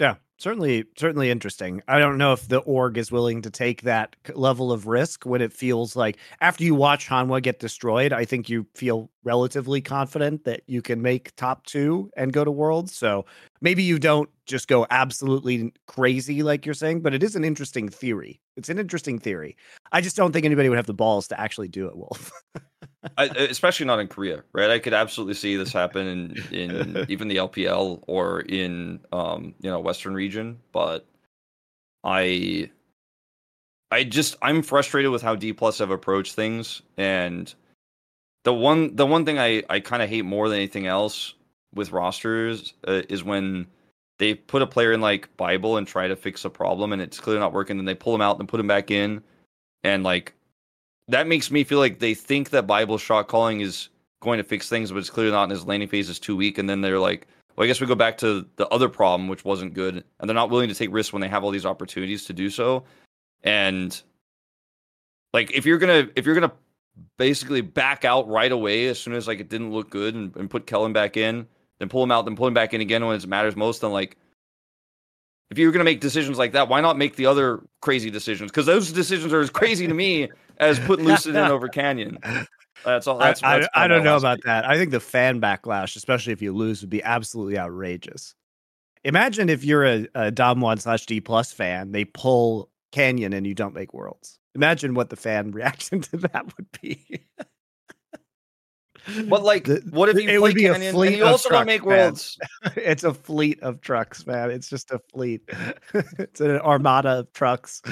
Speaker 1: Yeah, certainly, certainly interesting. I don't know if the org is willing to take that level of risk when it feels like after you watch Hanwha get destroyed, I think you feel relatively confident that you can make top two and go to Worlds. So maybe you don't just go absolutely crazy like you're saying, but it is an interesting theory. It's an interesting theory. I just don't think anybody would have the balls to actually do it, Wolf.
Speaker 2: I, especially not in Korea, right? I could absolutely see this happen in, in even the LPL or in um, you know Western region, but I I just I'm frustrated with how D plus have approached things, and the one the one thing I I kind of hate more than anything else with rosters uh, is when they put a player in like Bible and try to fix a problem, and it's clearly not working, and they pull them out and put them back in, and like that makes me feel like they think that Bible shot calling is going to fix things, but it's clearly not. And his landing phase is too weak. And then they're like, well, I guess we go back to the other problem, which wasn't good. And they're not willing to take risks when they have all these opportunities to do so. And like, if you're gonna if you're gonna basically back out right away as soon as like it didn't look good and, and put Kellin back in, then pull him out, then pull him back in again when it matters most, then like if you're going to make decisions like that, why not make the other crazy decisions? Because those decisions are as crazy to me as putting Lucid in over Canyon. That's all. That's,
Speaker 1: I,
Speaker 2: that's
Speaker 1: I, I don't know about
Speaker 2: week.
Speaker 1: that. I think the fan backlash, especially if you lose, would be absolutely outrageous. Imagine if you're a, a Damwon slash D plus fan, they pull Canyon and you don't make worlds. Imagine what the fan reaction to that would be.
Speaker 2: But like,
Speaker 1: The-
Speaker 2: what if you
Speaker 1: it
Speaker 2: play
Speaker 1: would be a
Speaker 2: Canyon and
Speaker 1: fleet
Speaker 2: you
Speaker 1: of
Speaker 2: also don't
Speaker 1: trucks,
Speaker 2: make
Speaker 1: man.
Speaker 2: worlds?
Speaker 1: it's a fleet of trucks, man. It's just a fleet. it's an armada of trucks.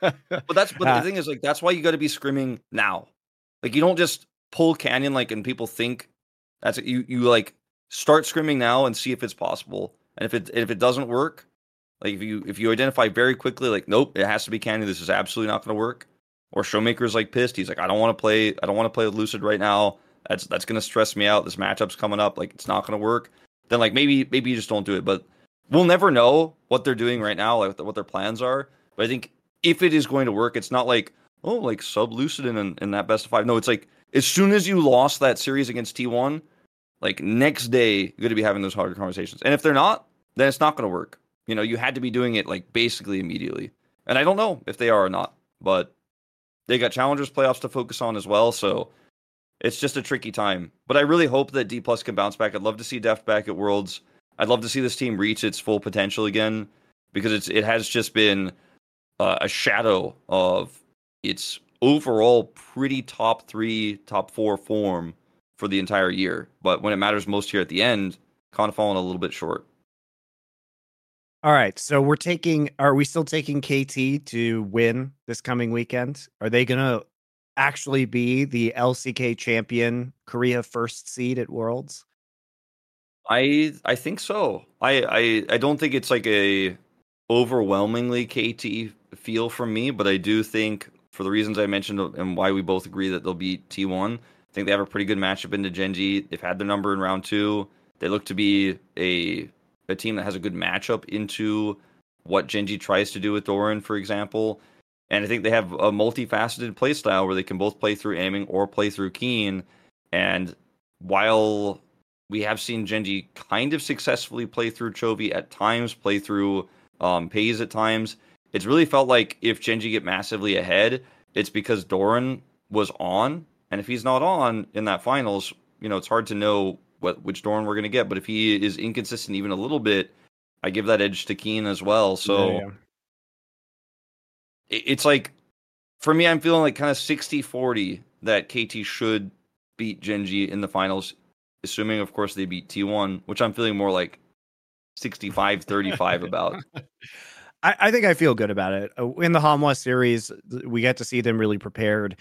Speaker 2: But that's but
Speaker 1: Uh,
Speaker 2: the thing is like that's why you got to be scrimming now. Like you don't just pull Canyon like and people think that's it. you you like start scrimming now and see if it's possible. And if it if it doesn't work, like if you if you identify very quickly like nope, it has to be Canyon. This is absolutely not going to work. Or Showmaker's like pissed. He's like I don't want to play I don't want to play with Lucid right now. That's that's to stress me out. This matchup's coming up like it's not to work. Then like maybe maybe you just don't do it, but we'll never know what they're doing right now, like what their plans are. But I think if it is going to work, it's not like oh, like sub Lucid in, in that best of five. No, it's like as soon as you lost that series against T1, like next day you're to be having those harder conversations. And if they're not, then it's not to work. You know, you had to be doing it like basically immediately. And I don't know if they are or not, but they got challengers playoffs to focus on as well. So it's just a tricky time. But I really hope that D plus can bounce back. I'd love to see Deft back at Worlds. I'd love to see this team reach its full potential again because it's it has just been uh, a shadow of its overall pretty top three, top four form for the entire year. But when it matters most here at the end, kind of falling a little bit short.
Speaker 1: All right. So we're taking, are we still taking KT to win this coming weekend? Are they to actually be the LCK champion, Korea first seed at Worlds?
Speaker 2: I I think so. I I, I don't think it's like a overwhelmingly KT feel from me, but I do think for the reasons I mentioned uh, and why we both agree that they'll beat T1. I think they have a pretty good matchup into Gen.G. They've had their number in round two. They look to be a a team that has a good matchup into what Gen.G tries to do with Doran, for example. And I think they have a multifaceted playstyle where they can both play through Aiming or play through Kiin. And while we have seen Gen.G kind of successfully play through Chovy at times, play through um, Peyz at times. It's really felt like if Gen.G get massively ahead, it's because Doran was on, and if he's not on in that finals, you know it's hard to know what which Doran we're gonna get. But if he is inconsistent even a little bit, I give that edge to Kiin as well. So
Speaker 1: Yeah, yeah.
Speaker 2: It- it's like for me i'm feeling like kind of 60 40 that KT should beat Gen.G in the finals, assuming, of course, they beat T1, which I'm feeling more like 65 35 about.
Speaker 1: I, I, think I feel good about it. Uh, in the Hanwha series, we got to see them really prepared.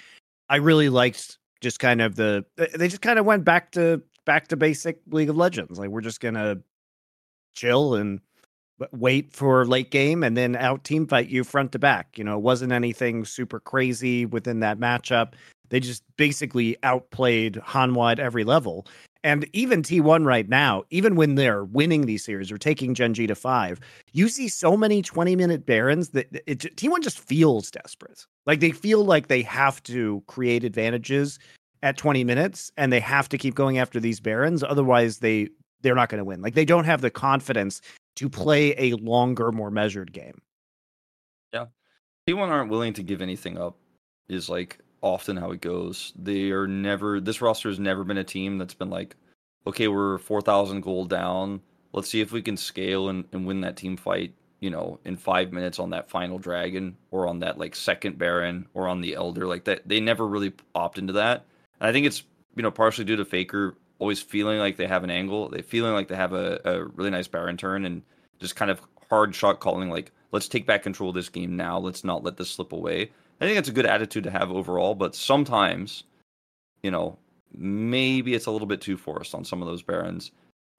Speaker 1: I really liked just kind of the they just kind of went back to back to basic League of Legends. Like we're just gonna chill and wait for late game and then out team fight you front to back. You know, it wasn't anything super crazy within that matchup. They just basically outplayed Hanwha at every level. And even T1 right now, even when they're winning these series or taking Gen G to five, you see so many 20 minute Barons that it, T1 just feels desperate. Like they feel like they have to create advantages at 20 minutes and they have to keep going after these Barons. Otherwise, they they're not going to win. Like they don't have the confidence to play a longer, more measured game.
Speaker 2: Yeah. T1 aren't willing to give anything up is like often how it goes. They are never this roster has never been a team that's been like, okay, we're four thousand gold down. Let's see if we can scale and, and win that team fight, you know, in five minutes on that final dragon or on that like second baron or on the elder. Like that they never really opt into that. And I think it's, you know, partially due to Faker always feeling like they have an angle. They feeling like they have a, a really nice baron turn and just kind of hard shot calling like, let's take back control of this game now. Let's not let this slip away. I think it's a good attitude to have overall, but sometimes, you know, maybe it's a little bit too forced on some of those barons.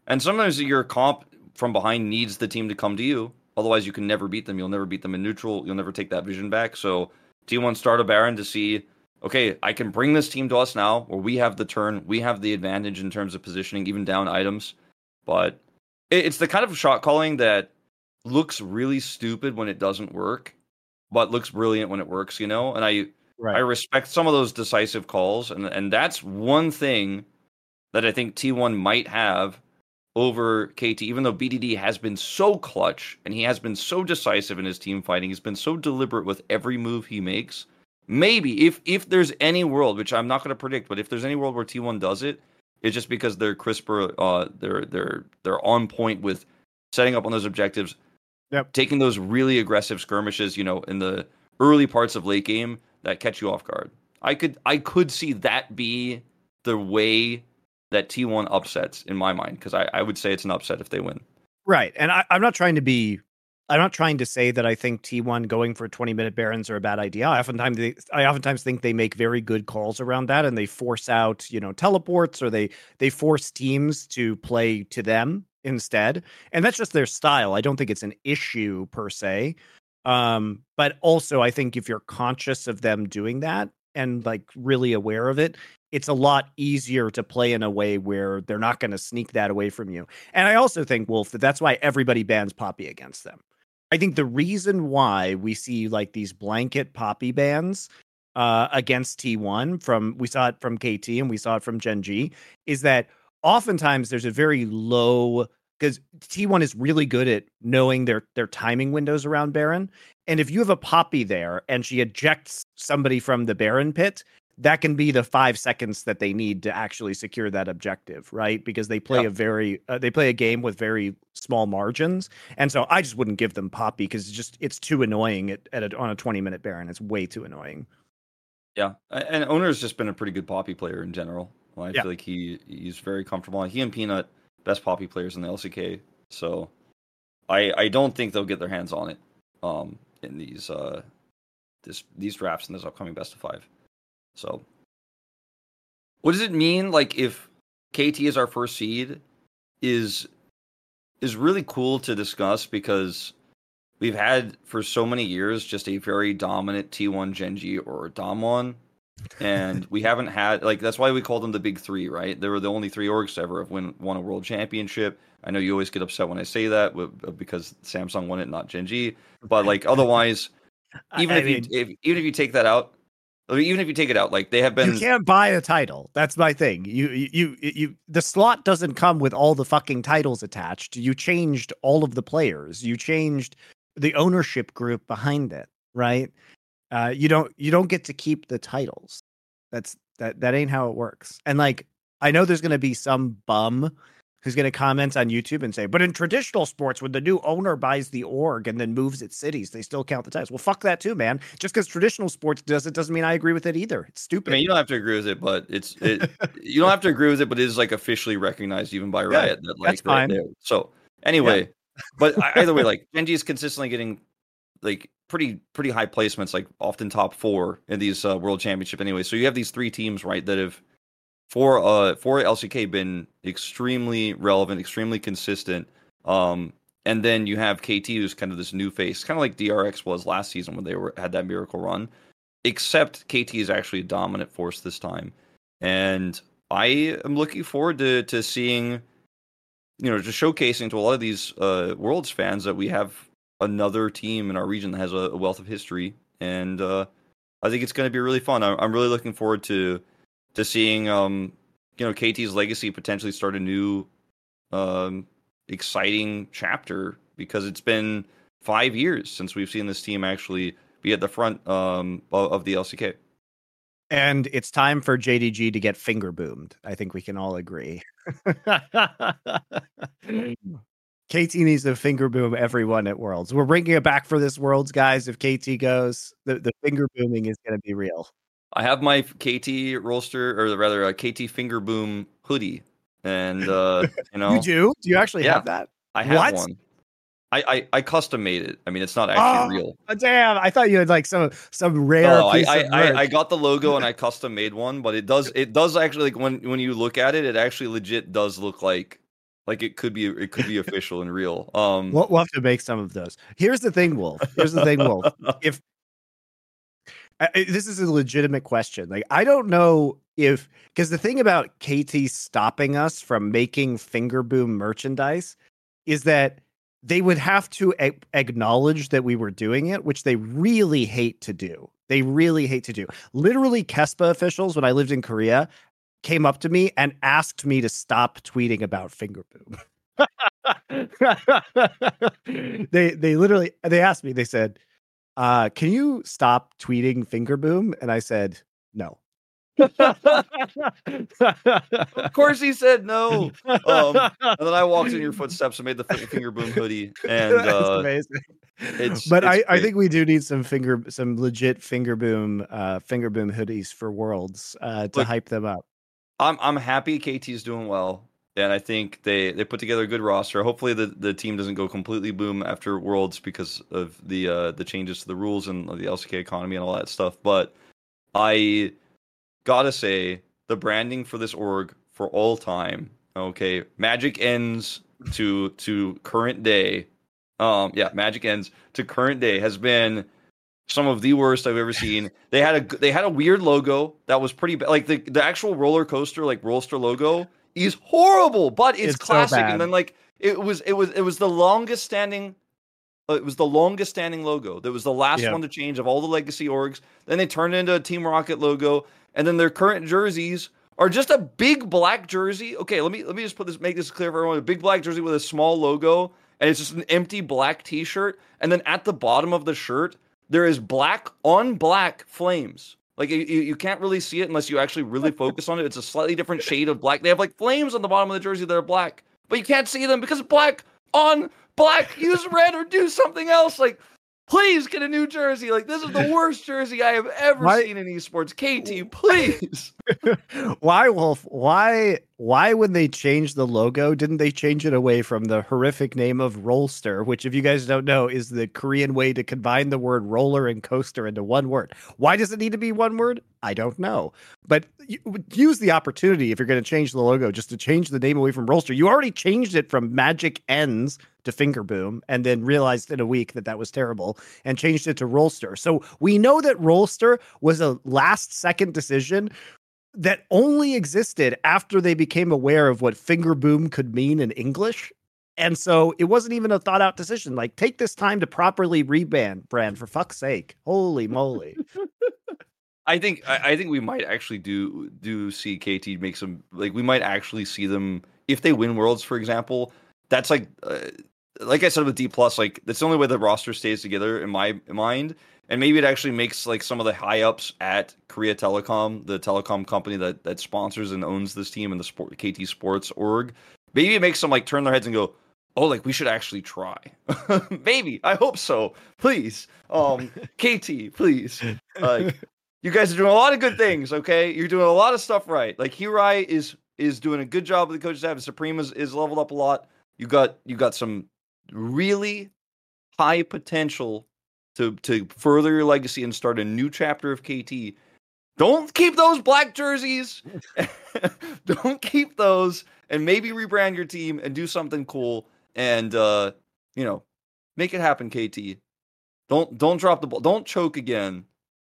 Speaker 2: And sometimes your comp from behind needs the team to come to you. Otherwise, you can never beat them. You'll never beat them in neutral. You'll never take that vision back. So, T1 start a Baron to see, okay, I can bring this team to us now where we have the turn. We have the advantage in terms of positioning, even down items. But it's the kind of shot calling that looks really stupid when it doesn't work but looks brilliant when it works, you know? And I right. I respect some of those decisive calls and and that's one thing that I think T1 might have over KT, even though BDD has been so clutch and he has been so decisive in his team fighting, he's been so deliberate with every move he makes. Maybe if if there's any world, which I'm not going to predict, but if there's any world where T1 does it, it's just because they're crisper, uh, they're they're they're on point with setting up on those objectives, Yep. Taking those really aggressive skirmishes, you know, in the early parts of late game that catch you off guard. I could I could see that be the way that T1 upsets in my mind because I, I would say it's an upset if they win.
Speaker 1: Right. And I, I'm not trying to be I'm not trying to say that I think T1 going for 20 minute barons are a bad idea. I oftentimes they, I oftentimes think they make very good calls around that and they force out, you know, teleports or they they force teams to play to them instead. And that's just their style. I don't think it's an issue per se. Um, but also I think if you're conscious of them doing that and like really aware of it, it's a lot easier to play in a way where they're not going to sneak that away from you. And I also think, Wolf, that that's why everybody bans Poppy against them. I think the reason why we see like these blanket Poppy bans uh, against T1 from we saw it from KT and we saw it from Gen G is that oftentimes there's a very low because T1 is really good at knowing their their timing windows around Baron. And if you have a Poppy there and she ejects somebody from the Baron pit, that can be the five seconds that they need to actually secure that objective, right? Because they play yep. a very uh, they play a game with very small margins, and so I just wouldn't give them Poppy because it's just it's too annoying at, at a, on a twenty minute Baron. It's way too annoying.
Speaker 2: Yeah, and Oner's just been a pretty good Poppy player in general. I yeah. feel like he he's very comfortable. He and Peanut best poppy players in the LCK. So I I don't think they'll get their hands on it um in these uh this these drafts in this upcoming best of five. So what does it mean like if KT is our first seed is is really cool to discuss because we've had for so many years just a very dominant T1 Genji G or Damwon and we haven't had like that's why we call them the big three, right? They were the only three orgs to ever have win, won a world championship. I know you always get upset when I say that because Samsung won it, not Gen.G. But like otherwise, even I if mean, you if, even if you take that out, even if you take it out, like they have been.
Speaker 1: You can't buy a title. That's my thing. You, you, you, you, the slot doesn't come with all the fucking titles attached. You changed all of the players. You changed the ownership group behind it, right? Uh, you don't you don't get to keep the titles. That's that that ain't how it works. And like I know there's gonna be some bum who's going to comment on YouTube and say, but in traditional sports, when the new owner buys the org and then moves its cities, they still count the ties. Well, fuck that too, man. Just because traditional sports does it doesn't mean I agree with it either. It's stupid.
Speaker 2: I mean, you don't have to agree with it, but it's it, you don't have to agree with it, but it is like officially recognized even by Riot
Speaker 1: yeah,
Speaker 2: that like
Speaker 1: that's fine.
Speaker 2: So anyway, yeah. but either way, like Gen G is consistently getting like pretty pretty high placements, like often top four in these uh, world championship anyway. So you have these three teams, right, that have for uh for LCK been extremely relevant, extremely consistent. Um, and then you have KT who's kind of this new face, kind of like DRX was last season when they were had that miracle run. Except KT is actually a dominant force this time, and I am looking forward to to seeing, you know, just showcasing to a lot of these uh, Worlds fans that we have another team in our region that has a, a wealth of history, and uh, I think it's going to be really fun. I'm, I'm really looking forward to to seeing um you know KT's legacy potentially start a new um exciting chapter because it's been five years since we've seen this team actually be at the front um of the LCK.
Speaker 1: And it's time for JDG to get finger boomed. I think we can all agree. KT needs to finger boom everyone at Worlds. We're bringing it back for this Worlds, guys. If KT goes, the, the finger booming is going to be real.
Speaker 2: I have my KT roster, or rather, a KT finger boom hoodie, and uh, you know,
Speaker 1: you do? Do you actually
Speaker 2: yeah,
Speaker 1: have that?
Speaker 2: I have what? one. I, I, I custom made it. I mean, it's not actually
Speaker 1: oh,
Speaker 2: real.
Speaker 1: Damn! I thought you had like some some rare.
Speaker 2: No, I I, I, I got the logo and I custom made one, but it does it does actually like when when you look at it, it actually legit does look like like it could be it could be official and real. Um,
Speaker 1: we'll, we'll have to make some of those. Here's the thing, Wolf. Here's the thing, Wolf. If I, this is a legitimate question. Like, I don't know if because the thing about KT stopping us from making finger boom merchandise is that they would have to a- acknowledge that we were doing it, which they really hate to do. They really hate to do. Literally, Kespa officials, when I lived in Korea, came up to me and asked me to stop tweeting about finger boom. they they literally they asked me. They said, uh, can you stop tweeting finger boom? And I said, no.
Speaker 2: of course he said no. Um, and then I walked in your footsteps and made the finger boom hoodie. And uh,
Speaker 1: amazing. It's, but it's I, I think we do need some finger some legit finger boom uh finger boom hoodies for worlds uh to Look, hype them up.
Speaker 2: I'm I'm happy KT's doing well and I think they they put together a good roster. Hopefully, the, the team doesn't go completely boom after Worlds because of the uh, the changes to the rules and the LCK economy and all that stuff. But I gotta say, the branding for this org for all time. Okay, Magic ends to to current day. Um, yeah, Magic ends to current day has been some of the worst I've ever seen. They had a they had a weird logo that was pretty bad. Like the the actual roller coaster like Rolster logo is horrible, but it's, it's classic. So and then like it was it was it was the longest standing uh, it was the longest standing logo. That was the last yep. one to change of all the legacy orgs. Then they turned it into a Team Rocket logo, and then their current jerseys are just a big black jersey. Okay, let me let me just put this make this clear for everyone. A big black jersey with a small logo, and it's just an empty black T-shirt. And then at the bottom of the shirt, there is black on black flames. Like you, you can't really see it unless you actually really focus on it. It's a slightly different shade of black. They have like flames on the bottom of the jersey that are black, but you can't see them because black on black. Use red or do something else. Like please get a new jersey. Like this is the worst jersey I have ever seen in esports. KT, please.
Speaker 1: why, Wolf? Why? Why, when they change the logo, didn't they change it away from the horrific name of Rolster, which, if you guys don't know, is the Korean way to combine the word roller and coaster into one word? Why does it need to be one word? I don't know. But use the opportunity if you're going to change the logo just to change the name away from Rolster. You already changed it from Magic Ends to Finger Boom and then realized in a week that that was terrible and changed it to Rolster. So we know that Rolster was a last second decision that only existed after they became aware of what Finger Boom could mean in English. And so it wasn't even a thought out decision. Like, take this time to properly rebrand brand for fuck's sake. Holy moly.
Speaker 2: I think I, think we might actually do do see KT make some like we might actually see them if they win worlds, for example. That's like uh, like I said with D plus, like that's the only way the roster stays together in my mind. And maybe it actually makes like some of the high ups at Korea Telecom, the telecom company that that sponsors and owns this team and the sport KT Sports org, maybe it makes them like turn their heads and go, oh, like we should actually try. maybe I hope so. Please, um, KT, please. Like you guys are doing a lot of good things. Okay, you're doing a lot of stuff right. Like Hirai is is doing a good job with the coaches staff. Supreme is, is leveled up a lot. You got you got some really high potential to to further your legacy and start a new chapter of KT. Don't keep those black jerseys. Don't keep those and maybe rebrand your team and do something cool and uh you know, make it happen KT. Don't don't drop the ball. Don't choke again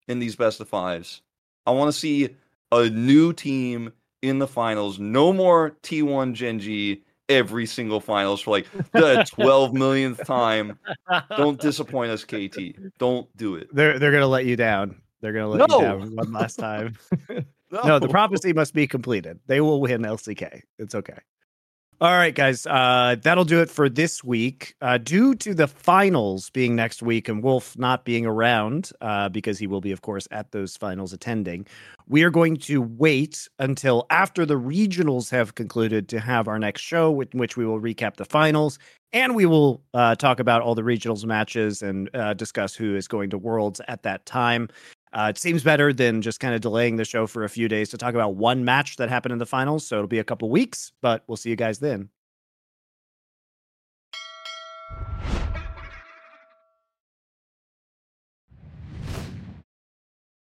Speaker 2: in these best of fives. I want to see a new team in the finals. No more T1 Gen G every single finals for like the 12 millionth time. Don't disappoint us, KT. Don't do it.
Speaker 1: They're they're gonna let you down. They're gonna let no. you down one last time. no. no, the prophecy must be completed. They will win LCK. It's okay. All right, guys. Uh, that'll do it for this week. Uh, due to the finals being next week and Wolf not being around, uh, because he will be, of course, at those finals attending, we are going to wait until after the regionals have concluded to have our next show, in which we will recap the finals and we will uh, talk about all the regionals matches and uh, discuss who is going to Worlds at that time. Uh, it seems better than just kind of delaying the show for a few days to talk about one match that happened in the finals. So it'll be a couple weeks, but we'll see you guys then.